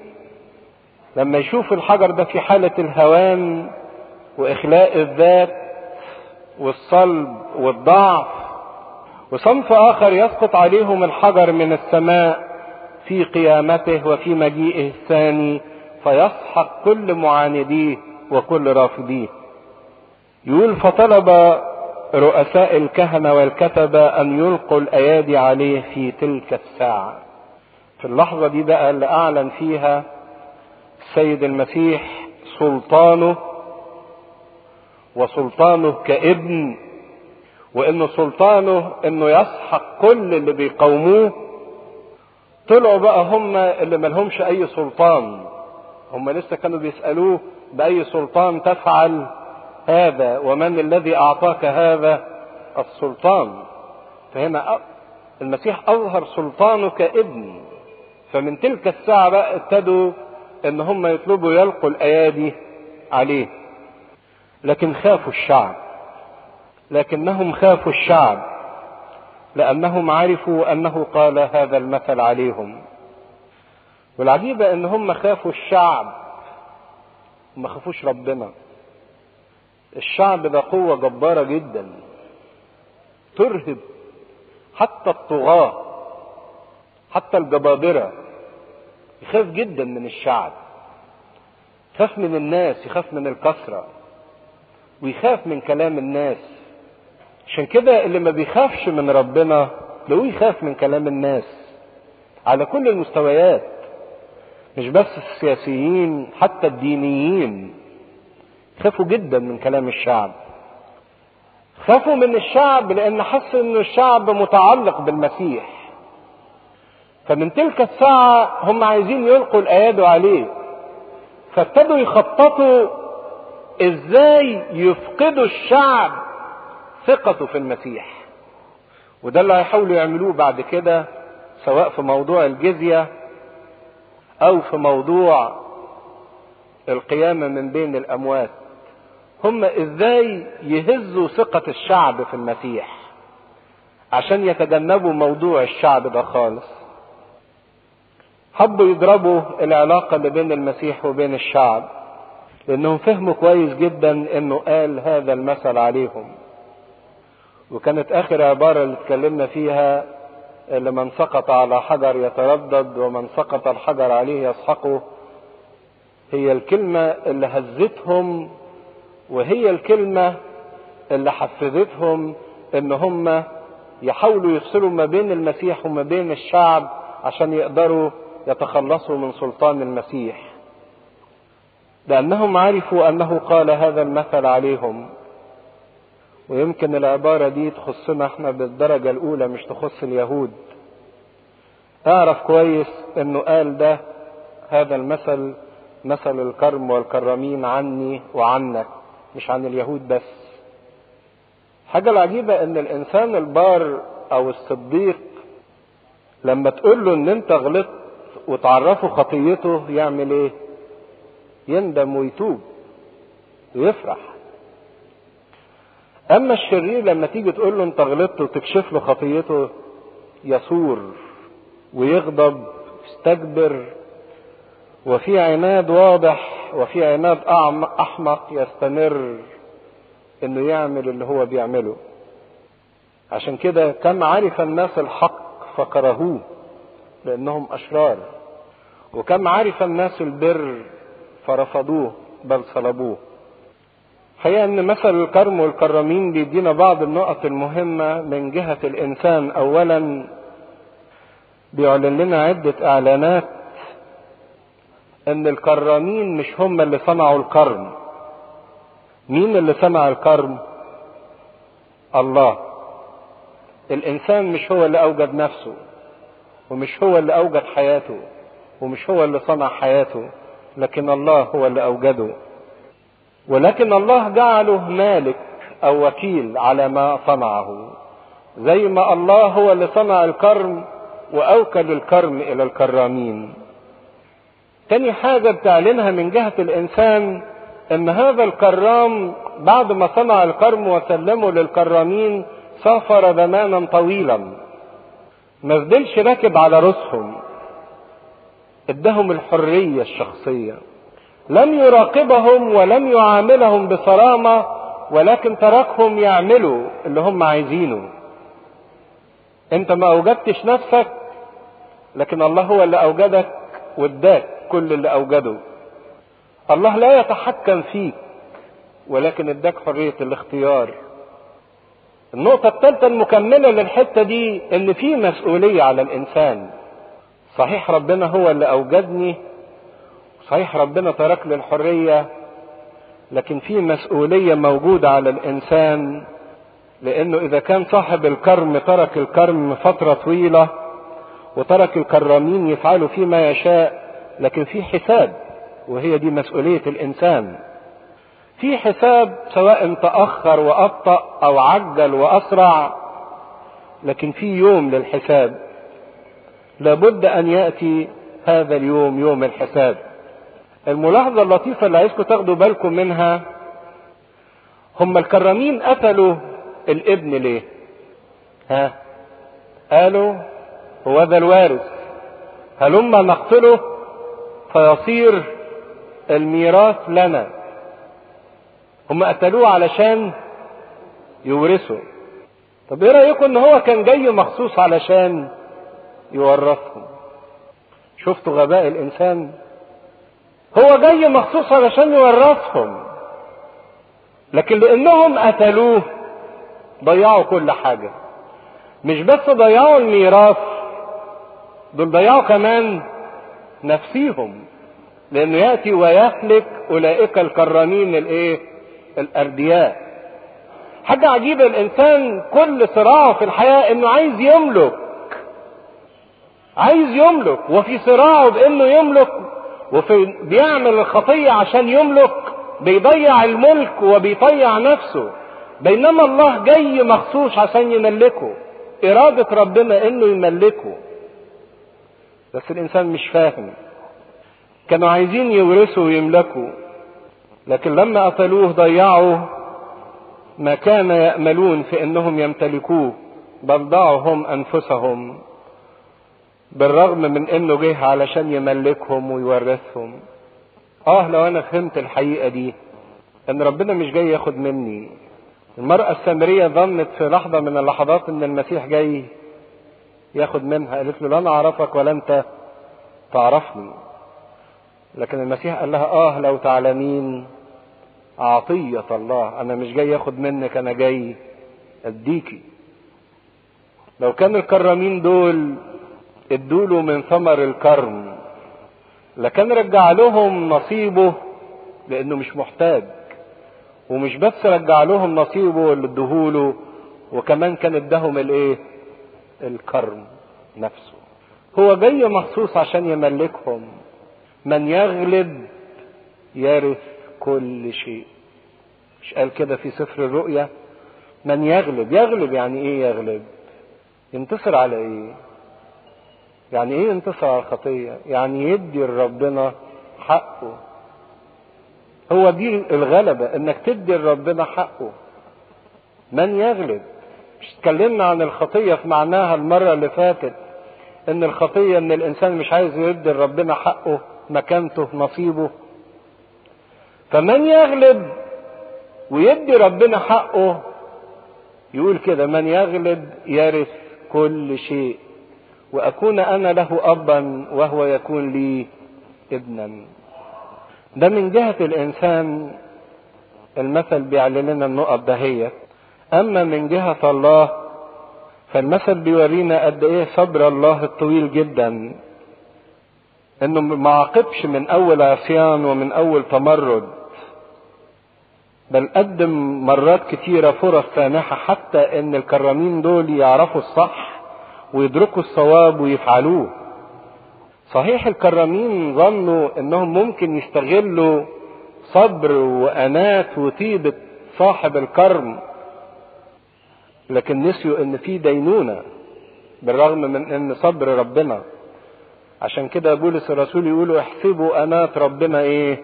لما يشوف الحجر ده في حالة الهوان وإخلاء الذات والصلب والضعف. وصنف آخر يسقط عليهم الحجر من السماء في قيامته وفي مجيئه الثاني فيسحق كل معانديه وكل رافضيه. يقول فطلب رؤساء الكهنة والكتبة أن يلقوا الأيادي عليه في تلك الساعة. في اللحظة دي بقى اللي أعلن فيها السيد المسيح سلطانه وسلطانه كابن وإنه سلطانه إنه يسحق كل اللي بيقاوموه. طلعوا بقى هم اللي ملهمش أي سلطان. هم لسه كانوا بيسألوه بأي سلطان تفعل هذا ومن الذي أعطاك هذا؟ السلطان. فهنا المسيح أظهر سلطانه كابن فمن تلك الساعة بقى ابتدوا إن هم يطلبوا يلقوا الأيادي عليه. لكن خافوا الشعب. لكنهم خافوا الشعب. لأنهم عرفوا أنه قال هذا المثل عليهم. والعجيبة ان هم خافوا الشعب وما خافوش ربنا. الشعب ده قوة جبارة جدا. ترهب حتى الطغاة حتى الجبابرة. يخاف جدا من الشعب. يخاف من الناس يخاف من الكثرة. ويخاف من كلام الناس. عشان كده اللي ما بيخافش من ربنا تلاقوه يخاف من كلام الناس. على كل المستويات. مش بس السياسيين حتى الدينيين. خافوا جدا من كلام الشعب. خافوا من الشعب لأن حسوا إن الشعب متعلق بالمسيح. فمن تلك الساعة هم عايزين يلقوا الايادي عليه. فابتدوا يخططوا إزاي يفقدوا الشعب ثقته في المسيح. وده اللي هيحاولوا يعملوه بعد كده سواء في موضوع الجزية أو في موضوع القيامة من بين الأموات هم إزاي يهزوا ثقة الشعب في المسيح؟ عشان يتجنبوا موضوع الشعب ده خالص. حبوا يضربوا العلاقة اللي بين المسيح وبين الشعب لأنهم فهموا كويس جدا إنه قال هذا المثل عليهم. وكانت آخر عبارة اللي اتكلمنا فيها اللي من سقط على حجر يتردد ومن سقط الحجر عليه يسحقه. هي الكلمة اللي هزتهم وهي الكلمة اللي حفزتهم إن هم يحاولوا يفصلوا ما بين المسيح وما بين الشعب عشان يقدروا يتخلصوا من سلطان المسيح. لأنهم عرفوا أنه قال هذا المثل عليهم. ويمكن العبارة دي تخصنا إحنا بالدرجة الأولى مش تخص اليهود. أعرف كويس إنه قال ده هذا المثل مثل الكرم والكرمين عني وعنك مش عن اليهود بس. حاجة العجيبة إن الإنسان البار أو الصديق لما تقول له إن أنت غلطت وتعرفه خطيته يعمل إيه؟ يندم ويتوب ويفرح. أما الشرير لما تيجي تقول له أنت غلطت وتكشف له خطيته يثور ويغضب يستكبر وفي عناد واضح وفي عناد أحمق يستمر إنه يعمل اللي هو بيعمله. عشان كده كم عرف الناس الحق فكرهوه لأنهم أشرار. وكم عرف الناس البر فرفضوه بل صلبوه. حقيقة إن مثل الكرم والكرمين بيدينا بعض النقط المهمة من جهة الإنسان. اولا بيعلن لنا عدة إعلانات إن الكرامين مش هم اللي صنعوا الكرم مين اللي صنع الكرم الله. الإنسان مش هو اللي أوجد نفسه ومش هو اللي أوجد حياته ومش هو اللي صنع حياته لكن الله هو اللي أوجده. ولكن الله جعله مالك أو وكيل على ما صنعه زي ما الله هو اللي صنع الكرم واوكل الكرم إلى الكرامين. تاني حاجة بتعلنها من جهة الإنسان إن هذا الكرام بعد ما صنع الكرم وسلمه للكرامين سافر زمانا طويلا. ما فضلش راكب على رؤوسهم ادهم الحرية الشخصية. لم يراقبهم ولم يعاملهم بصرامة ولكن تركهم يعملوا اللي هم عايزينه. انت ما أوجدتش نفسك لكن الله هو اللي أوجدك واداك كل اللي أوجده. الله لا يتحكم فيك ولكن اداك حرية الاختيار. النقطة الثالثة المكملة للحتة دي إن في مسؤولية على الإنسان. صحيح ربنا هو اللي أوجدني صحيح ربنا ترك لي الحرية لكن في مسؤولية موجودة على الإنسان لأنه إذا كان صاحب الكرم ترك الكرم فترة طويلة وترك الكرامين يفعلوا فيه ما يشاء لكن في حساب وهي دي مسؤولية الإنسان. في حساب سواء تأخر وأبطأ أو عجل وأسرع لكن في يوم للحساب. لابد أن يأتي هذا اليوم يوم الحساب. الملاحظة اللطيفة اللي عايزكم تاخدوا بالكم منها هم الكرامين قتلوا الابن ليه؟ ها؟ قالوا هو ذا الوارث. هلما نقتله فيصير الميراث لنا؟ هم قتلوه علشان يورثوا طب إيه رأيكم ان هو كان جاي مخصوص علشان يورثهم؟ شفتوا غباء الإنسان؟ هو جاي مخصوص علشان يورثهم. لكن لأنهم قتلوه ضيعوا كل حاجة. مش بس ضيعوا الميراث دول ضيعوا كمان نفسيهم. لأنه يأتي ويهلك أولئك الكرامين الإيه؟ الأردياء. حاجة عجيبة الإنسان كل صراعه في الحياة إنه عايز يملك. عايز يملك وفي صراعه بإنه يملك وفي بيعمل الخطية عشان يملك بيضيع الملك وبيضيع نفسه. بينما الله جاي مخصوص عشان يملكه. إرادة ربنا إنه يملكه. بس الإنسان مش فاهم. كانوا عايزين يورثوا ويملكوا لكن لما قتلوه ضيعوا ما كان يأملون في إنهم يمتلكوه. بل ضاعوا هم أنفسهم. بالرغم من إنه جه علشان يملكهم ويورثهم. آه لو أنا فهمت الحقيقة دي إن ربنا مش جاي ياخد مني. المرأة السامرية ظنت في لحظة من اللحظات إن المسيح جاي ياخد منها. قالت له لا أنا أعرفك ولا أنت تعرفني. لكن المسيح قال لها آه لو تعلمين عطية الله أنا مش جاي ياخد منك أنا جاي أديكي. لو كان الكرامين دول ادوله من ثمر الكرم. لكان رجع لهم نصيبه لأنه مش محتاج. ومش بس رجع لهم نصيبه اللي ادهوله وكمان كان اداهم الايه؟ الكرم نفسه. هو جاي مخصوص عشان يملكهم. من يغلب يرث كل شيء. مش قال كده في سفر الرؤيا؟ من يغلب. يغلب يعني إيه يغلب؟ ينتصر على إيه؟ يعني إيه ينتصر على الخطيه يعني يدي لربنا حقه. هو دي الغلبة إنك تدي لربنا حقه. من يغلب؟ مش اتكلمنا عن الخطية في معناها المرة اللي فاتت إن الخطية إن الإنسان مش عايز يدي لربنا حقه مكانته نصيبه. فمن يغلب ويدي ربنا حقه يقول كده من يغلب يرث كل شيء. وأكون أنا له ابا وهو يكون لي ابنا. ده من جهة الإنسان المثل بيعلن لنا النقط دهية أما من جهة الله فالمثل بيورينا قد إيه صبر الله الطويل جدا. إنه ما عاقبش من أول عصيان ومن أول تمرد. بل قدم مرات كتيرة فرص سانحة حتى إن الكرامين دول يعرفوا الصح. ويدركوا الصواب ويفعلوه. صحيح الكرامين ظنوا إنهم ممكن يستغلوا صبر وأنات وطيبة صاحب الكرم لكن نسيوا إن في دينونة بالرغم من إن صبر ربنا. عشان كده بولس الرسول يقولوا احسبوا أنات ربنا إيه؟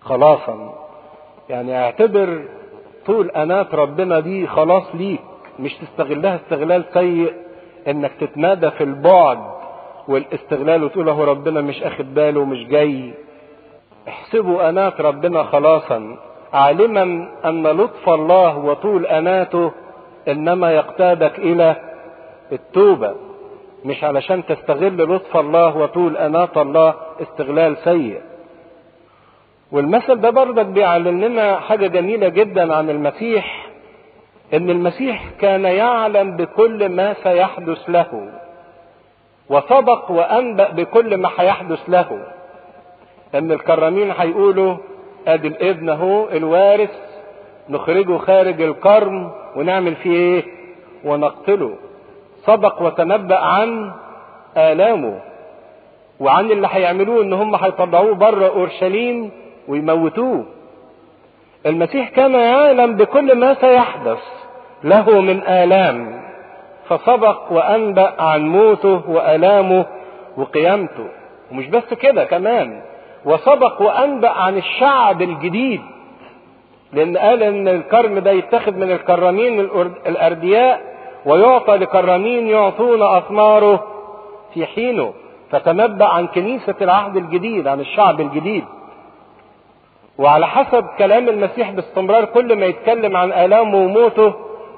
خلاصا. يعني اعتبر طول أنات ربنا دي خلاص ليك. مش تستغلها استغلال سيء إنك تتمادى في البعد والاستغلال وتقول له ربنا مش أخد باله مش جاي. احسبوا انات ربنا خلاصا. عالما أن لطف الله وطول آناته إنما يقتادك إلى التوبة. مش علشان تستغل لطف الله وطول انات الله استغلال سيء. والمثل ده برضك بيعلم لنا حاجة جميلة جدا عن المسيح. إن المسيح كان يعلم بكل ما سيحدث له وسبق وأنبأ بكل ما هيحدث له. إن الكرامين هيقولوا أدي الابن أهو الوارث نخرجه خارج الكرم ونعمل فيه إيه؟ ونقتله. سبق وتنبأ عن آلامه وعن اللي هيعملوه إن هم هيطلعوه بره أورشليم ويموتوه. المسيح كان يعلم بكل ما سيحدث له من آلام فسبق وأنبأ عن موته وآلامه وقيامته. ومش بس كده كمان وسبق وأنبأ عن الشعب الجديد. لأن قال إن الكرم ده يتخذ من الكرامين الأردياء ويعطى لكرامين يعطون أثماره في حينه. فتنبأ عن كنيسة العهد الجديد عن الشعب الجديد. وعلى حسب كلام المسيح باستمرار كل ما يتكلم عن آلامه وموته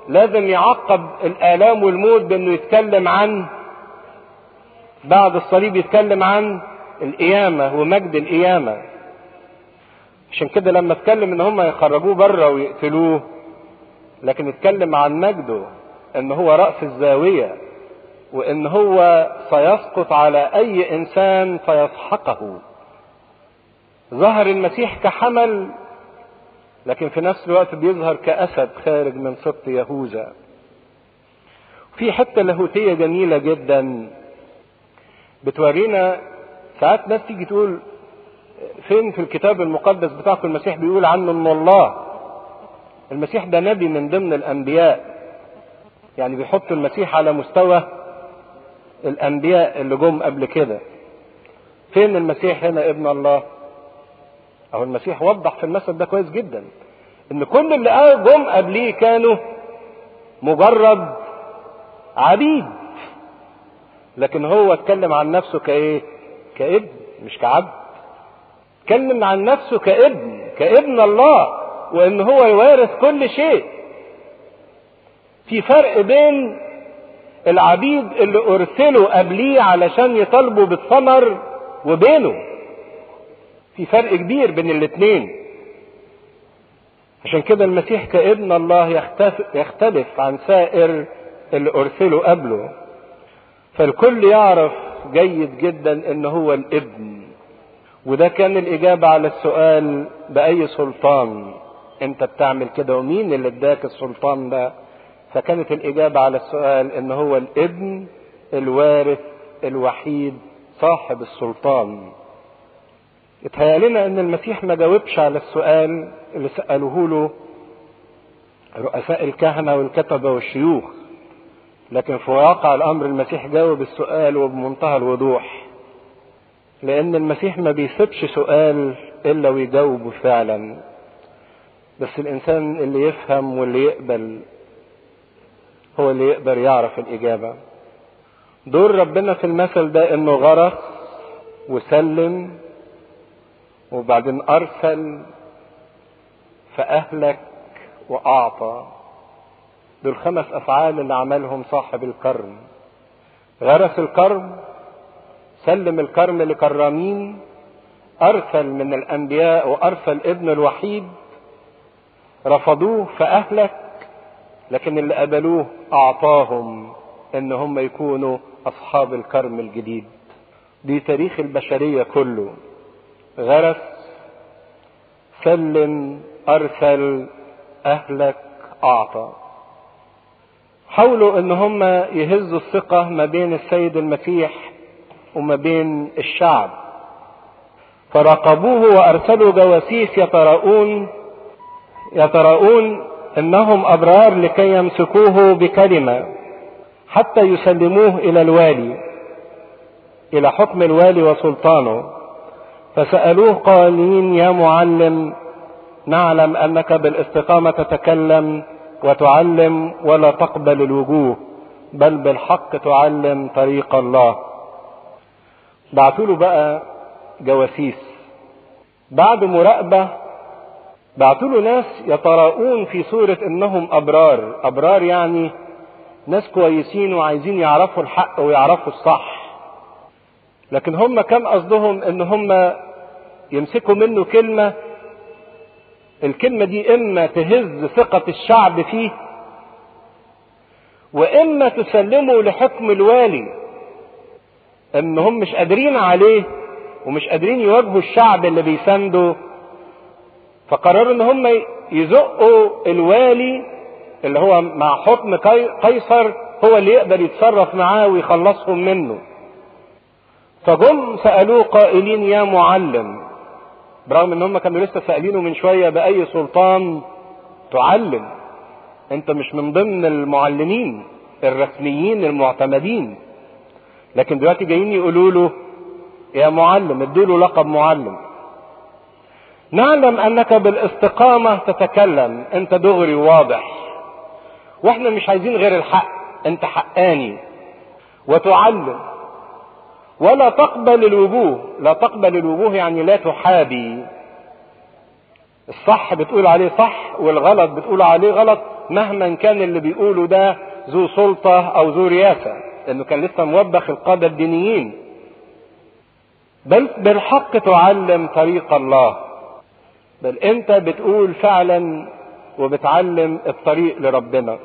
لازم يعقب الآلام والموت بأنه يتكلم عن بعد الصليب يتكلم عن القيامة ومجد القيامة. عشان كده لما اتكلم إن هم يخرجوه بره ويقتلوه لكن اتكلم عن مجده إن هو رأس الزاوية وإن هو سيسقط على أي إنسان فيسحقه. ظهر المسيح كحمل لكن في نفس الوقت بيظهر كأسد خارج من سبط يهوذا. في حتة لاهوتية جميلة جدا بتورينا ساعات ناس تيجي تقول فين في الكتاب المقدس بتاعكم المسيح بيقول عنه إن الله. المسيح ده نبي من ضمن الأنبياء. يعني بيحط المسيح على مستوى الأنبياء اللي جم قبل كده. فين المسيح هنا ابن الله؟ أو المسيح وضح في المثل ده كويس جدا إن كل اللي جم قبليه كانوا مجرد عبيد. لكن هو اتكلم عن نفسه كإيه؟ كابن مش كعبد. اتكلم عن نفسه كابن كابن الله وإن هو يوارث كل شيء. في فرق بين العبيد اللي ارسلوا قبليه علشان يطالبوا بالثمر وبينه. في فرق كبير بين الاثنين. عشان كده المسيح كابن الله يختلف, عن سائر اللي أرسلوا قبله. فالكل يعرف جيد جدا إن هو الابن. وده كان الإجابة على السؤال بأي سلطان. أنت بتعمل كده ومين اللي اداك السلطان ده؟ فكانت الإجابة على السؤال إن هو الابن الوارث الوحيد صاحب السلطان. اتهيأ إن المسيح ما جاوبش على السؤال اللي سألوه له رؤساء الكهنة والكتبة والشيوخ لكن في واقع الأمر المسيح جاوب السؤال وبمنتهى الوضوح لأن المسيح ما بيسيبش سؤال إلا ويجاوبه فعلا بس الإنسان اللي يفهم واللي يقبل هو اللي يقدر يعرف الإجابة. دور ربنا في المثل ده إنه غرس وسلم وبعدين أرسل فأهلك وأعطى. دول خمس أفعال اللي عملهم صاحب الكرم. غرس الكرم سلم الكرم لكرامين أرسل من الأنبياء وأرسل ابن الوحيد رفضوه فأهلك لكن اللي قبلوه أعطاهم إن هم يكونوا أصحاب الكرم الجديد. دي تاريخ البشرية كله. غرس سلم أرسل أهلك أعطى. حاولوا إن هم يهزوا الثقة ما بين السيد المسيح وما بين الشعب. فراقبوه وأرسلوا جواسيس يتراءون يتراءون إنهم أبرار لكي يمسكوه بكلمة حتى يسلموه إلى الوالي إلى حكم الوالي وسلطانه. فسألوه قائلين يا معلم؟ نعلم أنك بالاستقامة تتكلم وتعلم ولا تقبل الوجوه بل بالحق تعلم طريق الله. بعتوا له بقى جواسيس. بعد مراقبة بعتوا له ناس يتراءون في صورة إنهم أبرار. أبرار يعني ناس كويسين وعايزين يعرفوا الحق ويعرفوا الصح. لكن هم كان قصدهم إن هم يمسكوا منه كلمة؟ الكلمة دي إما تهز ثقة الشعب فيه وإما تسلمه لحكم الوالي إن هم مش قادرين عليه ومش قادرين يواجهوا الشعب اللي بيسانده. فقرروا إن هم يزقوا الوالي اللي هو مع حكم قيصر هو اللي يقدر يتصرف معاه ويخلصهم منه. فجم سألوه قائلين يا معلم. برغم إن هم كانوا لسه سائلينه من شوية بأي سلطان تعلم؟ أنت مش من ضمن المعلمين الرسميين المعتمدين. لكن دلوقتي جايين يقولوا له يا معلم ادوا له لقب معلم. نعلم أنك بالاستقامة تتكلم. أنت دغري واضح. وإحنا مش عايزين غير الحق. أنت حقاني. وتعلم ولا تقبل الوجوه. لا تقبل الوجوه يعني لا تحابي. الصح بتقول عليه صح والغلط بتقول عليه غلط مهما كان اللي بيقوله ده ذو سلطة أو ذو رياسة لأنه كان لسه موبخ القادة الدينيين. بل بالحق تعلم طريق الله. بل أنت بتقول فعلا وبتعلم الطريق لربنا.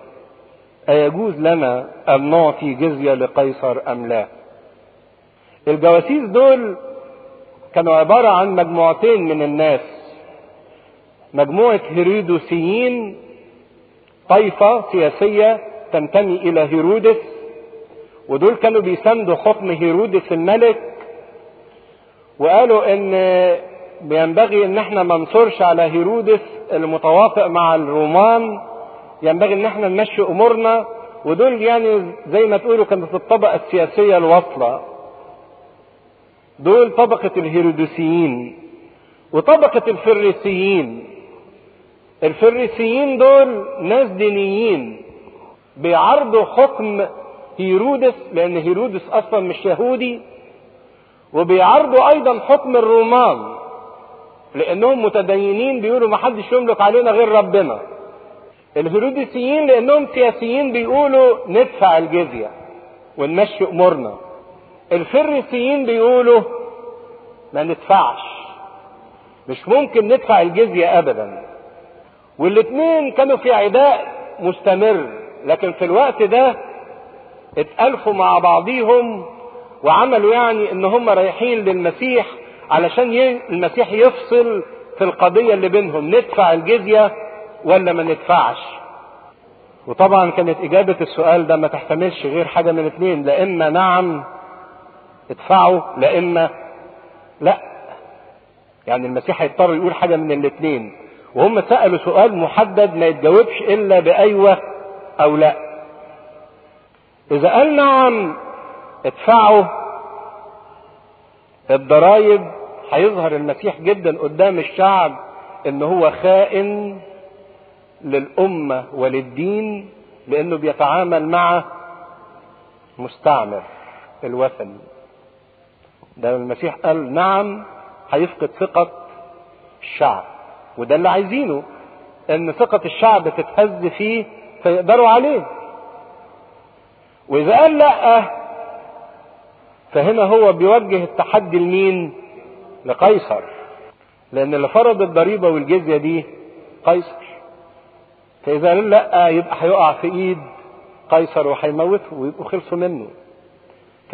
أيجوز لنا أن نعطي جزية لقيصر أم لا؟ الجواسيس دول كانوا عبارة عن مجموعتين من الناس. مجموعة هيرودوسيين طائفة سياسية تنتمي إلى هيرودس ودول كانوا بيساندوا حكم هيرودس الملك وقالوا إن بينبغي إن إحنا ما نصرش على هيرودس المتوافق مع الرومان ينبغي إن إحنا نمشي أمورنا ودول يعني زي ما تقولوا كانت الطبقة السياسية الواصلة دول طبقة الهيرودوسيين وطبقة الفريسيين. الفريسيين دول ناس دينيين بيعرضوا حكم هيرودس لأن هيرودس أصلا مش يهودي وبيعرضوا أيضا حكم الرومان لأنهم متدينين بيقولوا ما حدش يملك علينا غير ربنا. الهيروديسيين لأنهم سياسيين بيقولوا ندفع الجزية ونمشي أمورنا. الفريسيين بيقولوا ما ندفعش. مش ممكن ندفع الجزية ابدا. والاثنين كانوا في عداء مستمر لكن في الوقت ده اتألفوا مع بعضيهم وعملوا يعني إن هم رايحين للمسيح علشان المسيح يفصل في القضية اللي بينهم ندفع الجزية ولا ما ندفعش. وطبعا كانت إجابة السؤال ده ما تحتملش غير حاجة من اتنين لا إما نعم ادفعوا لا إما لا. يعني المسيح هيضطر يقول حاجة من الاتنين. وهم سألوا سؤال محدد ما يتجاوبش إلا بأيوة أو لا. إذا قال نعم ادفعوا. الضرايب هيظهر المسيح جدا قدام الشعب إن هو خائن للأمة وللدين لأنه بيتعامل مع مستعمر الوثني ده المسيح قال نعم هيفقد ثقة الشعب. وده اللي عايزينه إن ثقة الشعب تتهز فيه فيقدروا عليه. وإذا قال لأ فهنا هو بيوجه التحدي لمين؟ لقيصر. لأن اللي فرض الضريبة والجزية دي قيصر. فإذا قال لأ يبقى هيقع في إيد قيصر وهيموته ويبقوا خلصوا منه.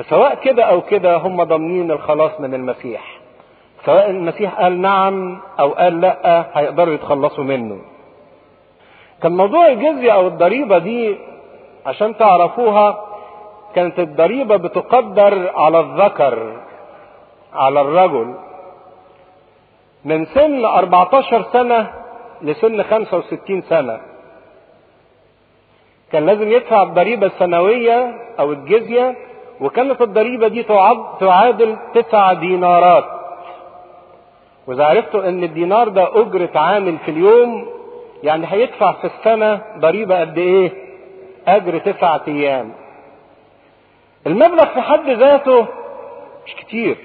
فسواء كده أو كده هم ضامنين الخلاص من المسيح. سواء المسيح قال نعم أو قال لأ هيقدروا يتخلصوا منه. كان موضوع الجزية أو الضريبة دي عشان تعرفوها كانت الضريبة بتقدر على الذكر على الرجل. من سن 14 سنة لسن 65 سنة. كان لازم يدفع الضريبة السنوية أو الجزية وكانت الضريبة دي تعادل تسع دينارات. وإذا عرفتوا إن الدينار ده أجرة عامل في اليوم يعني هيدفع في السنة ضريبة قد إيه؟ أجر تسعة أيام. المبلغ في حد ذاته مش كتير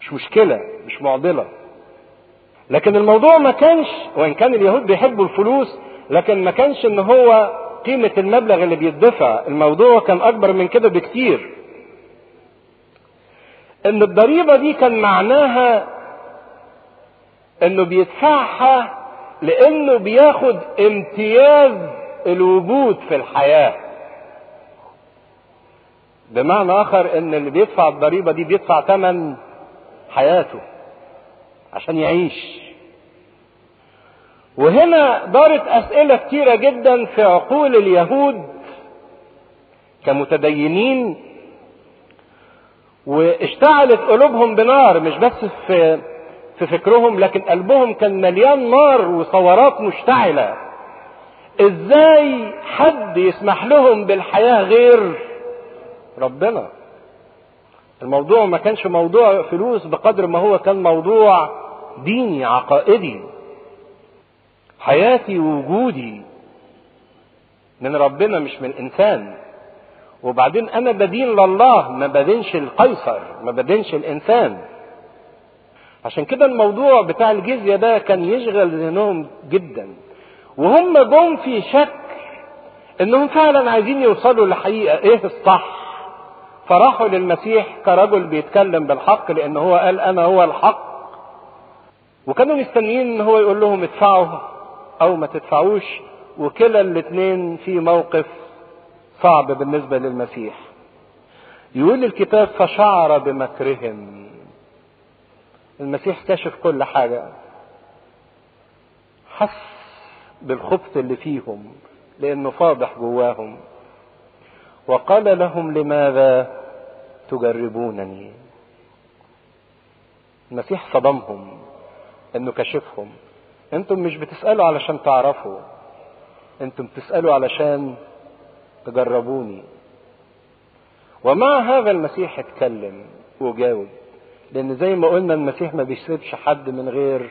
مش مشكلة مش معضلة. لكن الموضوع ما كانش وإن كان اليهود بيحبوا الفلوس لكن ما كانش إن هو قيمة المبلغ اللي بيدفع. الموضوع كان أكبر من كده بكتير. ان الضريبة دي كان معناها إنه بيدفعها لإنه بياخد امتياز الوجود في الحياة. بمعنى آخر إن اللي بيدفع الضريبة دي بيدفع ثمن حياته عشان يعيش. وهنا دارت أسئلة كتيرة جدا في عقول اليهود كمتدينين واشتعلت قلوبهم بنار مش بس في في فكرهم لكن قلبهم كان مليان نار وثورات مشتعلة. إزاي حد يسمح لهم بالحياة غير ربنا؟ الموضوع ما كانش موضوع فلوس بقدر ما هو كان موضوع ديني عقائدي. حياتي ووجودي. من ربنا مش من الإنسان. وبعدين أنا بدين لله ما بدينش القيصر ما بدينش الإنسان. عشان كده الموضوع بتاع الجزية ده كان يشغل ذهنهم جدا. وهم جم في شك إنهم فعلا عايزين يوصلوا لحقيقة. إيه الصح؟ فراحوا للمسيح كرجل بيتكلم بالحق لأن هو قال أنا هو الحق. وكانوا مستنيين إن هو يقول لهم ادفعوا. أو ما تدفعوش وكلا الاثنين في موقف صعب بالنسبة للمسيح. يقول الكتاب فشعر بمكرهم. المسيح كشف كل حاجة. حس بالخبث اللي فيهم لأنه فاضح جواهم. وقال لهم لماذا تجربونني؟ المسيح صدمهم إنه كشفهم. أنتم مش بتسألوا علشان تعرفوا. أنتم بتسألوا علشان تجربوني. ومع هذا المسيح اتكلم وجاوب؟ لأن زي ما قلنا المسيح ما بيسيبش حد من غير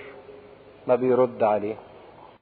ما بيرد عليه.